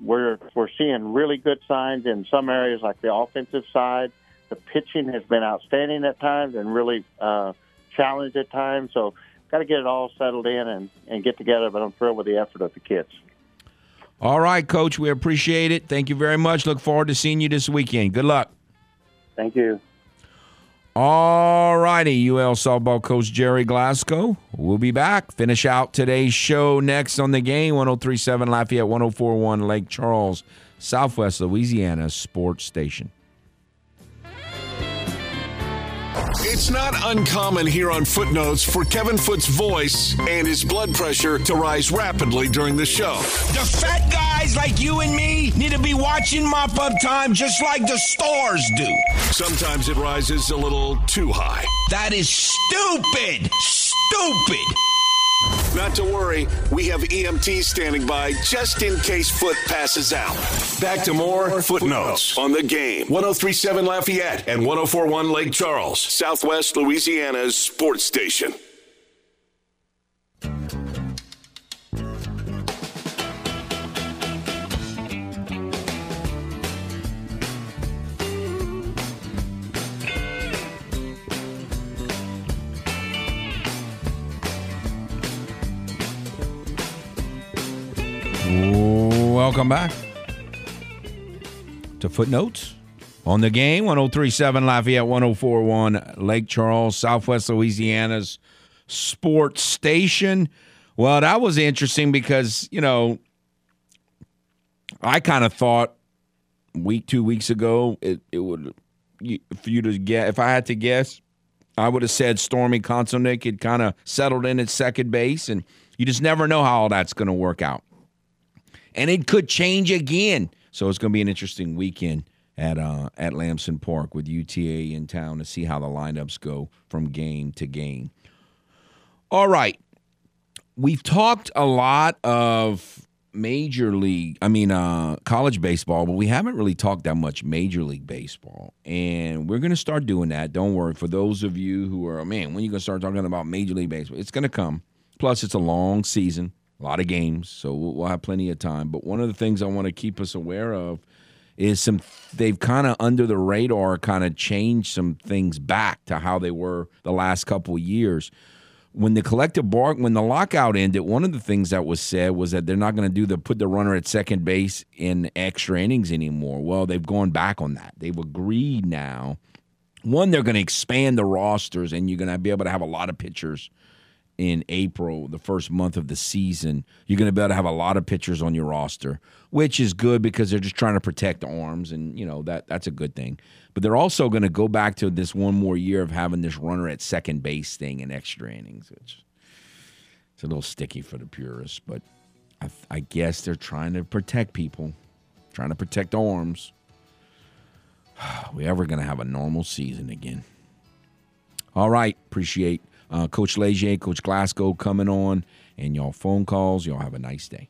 we're we're seeing really good signs in some areas, like the offensive side. The pitching has been outstanding at times and really uh, challenged at times. So, got to get it all settled in and, and get together. But I'm thrilled with the effort of the kids. All right, Coach. We appreciate it. Thank you very much. Look forward to seeing you this weekend. Good luck. Thank you. All righty, UL softball coach Gerry Glasgow. We'll be back. Finish out today's show next on the game 1037 Lafayette, 1041 Lake Charles, Southwest Louisiana Sports Station. It's not uncommon here on Footnotes for Kevin Foote's voice and his blood pressure to rise rapidly during the show. The fat guys like you and me need to be watching mop up time just like the stores do. Sometimes it rises a little too high. That is stupid! Stupid! Not to worry, we have EMTs standing by just in case Foote passes out. Back to more footnotes on the game. 1037 Lafayette and 1041 Lake Charles, Southwest Louisiana's sports station. Welcome back to Footnotes on the game 1037 Lafayette, 1041 Lake Charles, Southwest Louisiana's sports station. Well, that was interesting because, you know, I kind of thought week, two weeks ago, it, it would, for you to get, if I had to guess, I would have said Stormy Kotzelnick had kind of settled in at second base, and you just never know how all that's going to work out and it could change again. So it's going to be an interesting weekend at uh, at Lamson Park with UTA in town to see how the lineups go from game to game. All right, we've talked a lot of major league, I mean, uh, college baseball, but we haven't really talked that much major league baseball. And we're going to start doing that. Don't worry. For those of you who are, man, when you going to start talking about major league baseball? It's going to come. Plus, it's a long season, a lot of games, so we'll have plenty of time. But one of the things I want to keep us aware of is some they've kind of under the radar kind of changed some things back to how they were the last couple of years. When the collective bark when the lockout ended one of the things that was said was that they're not going to do the put the runner at second base in extra innings anymore. Well they've gone back on that. They've agreed now. One they're going to expand the rosters and you're going to be able to have a lot of pitchers in April, the first month of the season, you're going to be able to have a lot of pitchers on your roster, which is good because they're just trying to protect arms, and you know that that's a good thing. But they're also going to go back to this one more year of having this runner at second base thing in extra innings, which it's a little sticky for the purists. But I, I guess they're trying to protect people, trying to protect arms. Are we ever going to have a normal season again? All right, appreciate Uh, Coach Leger, Coach Glasgow coming on, and y'all phone calls. Y'all have a nice day.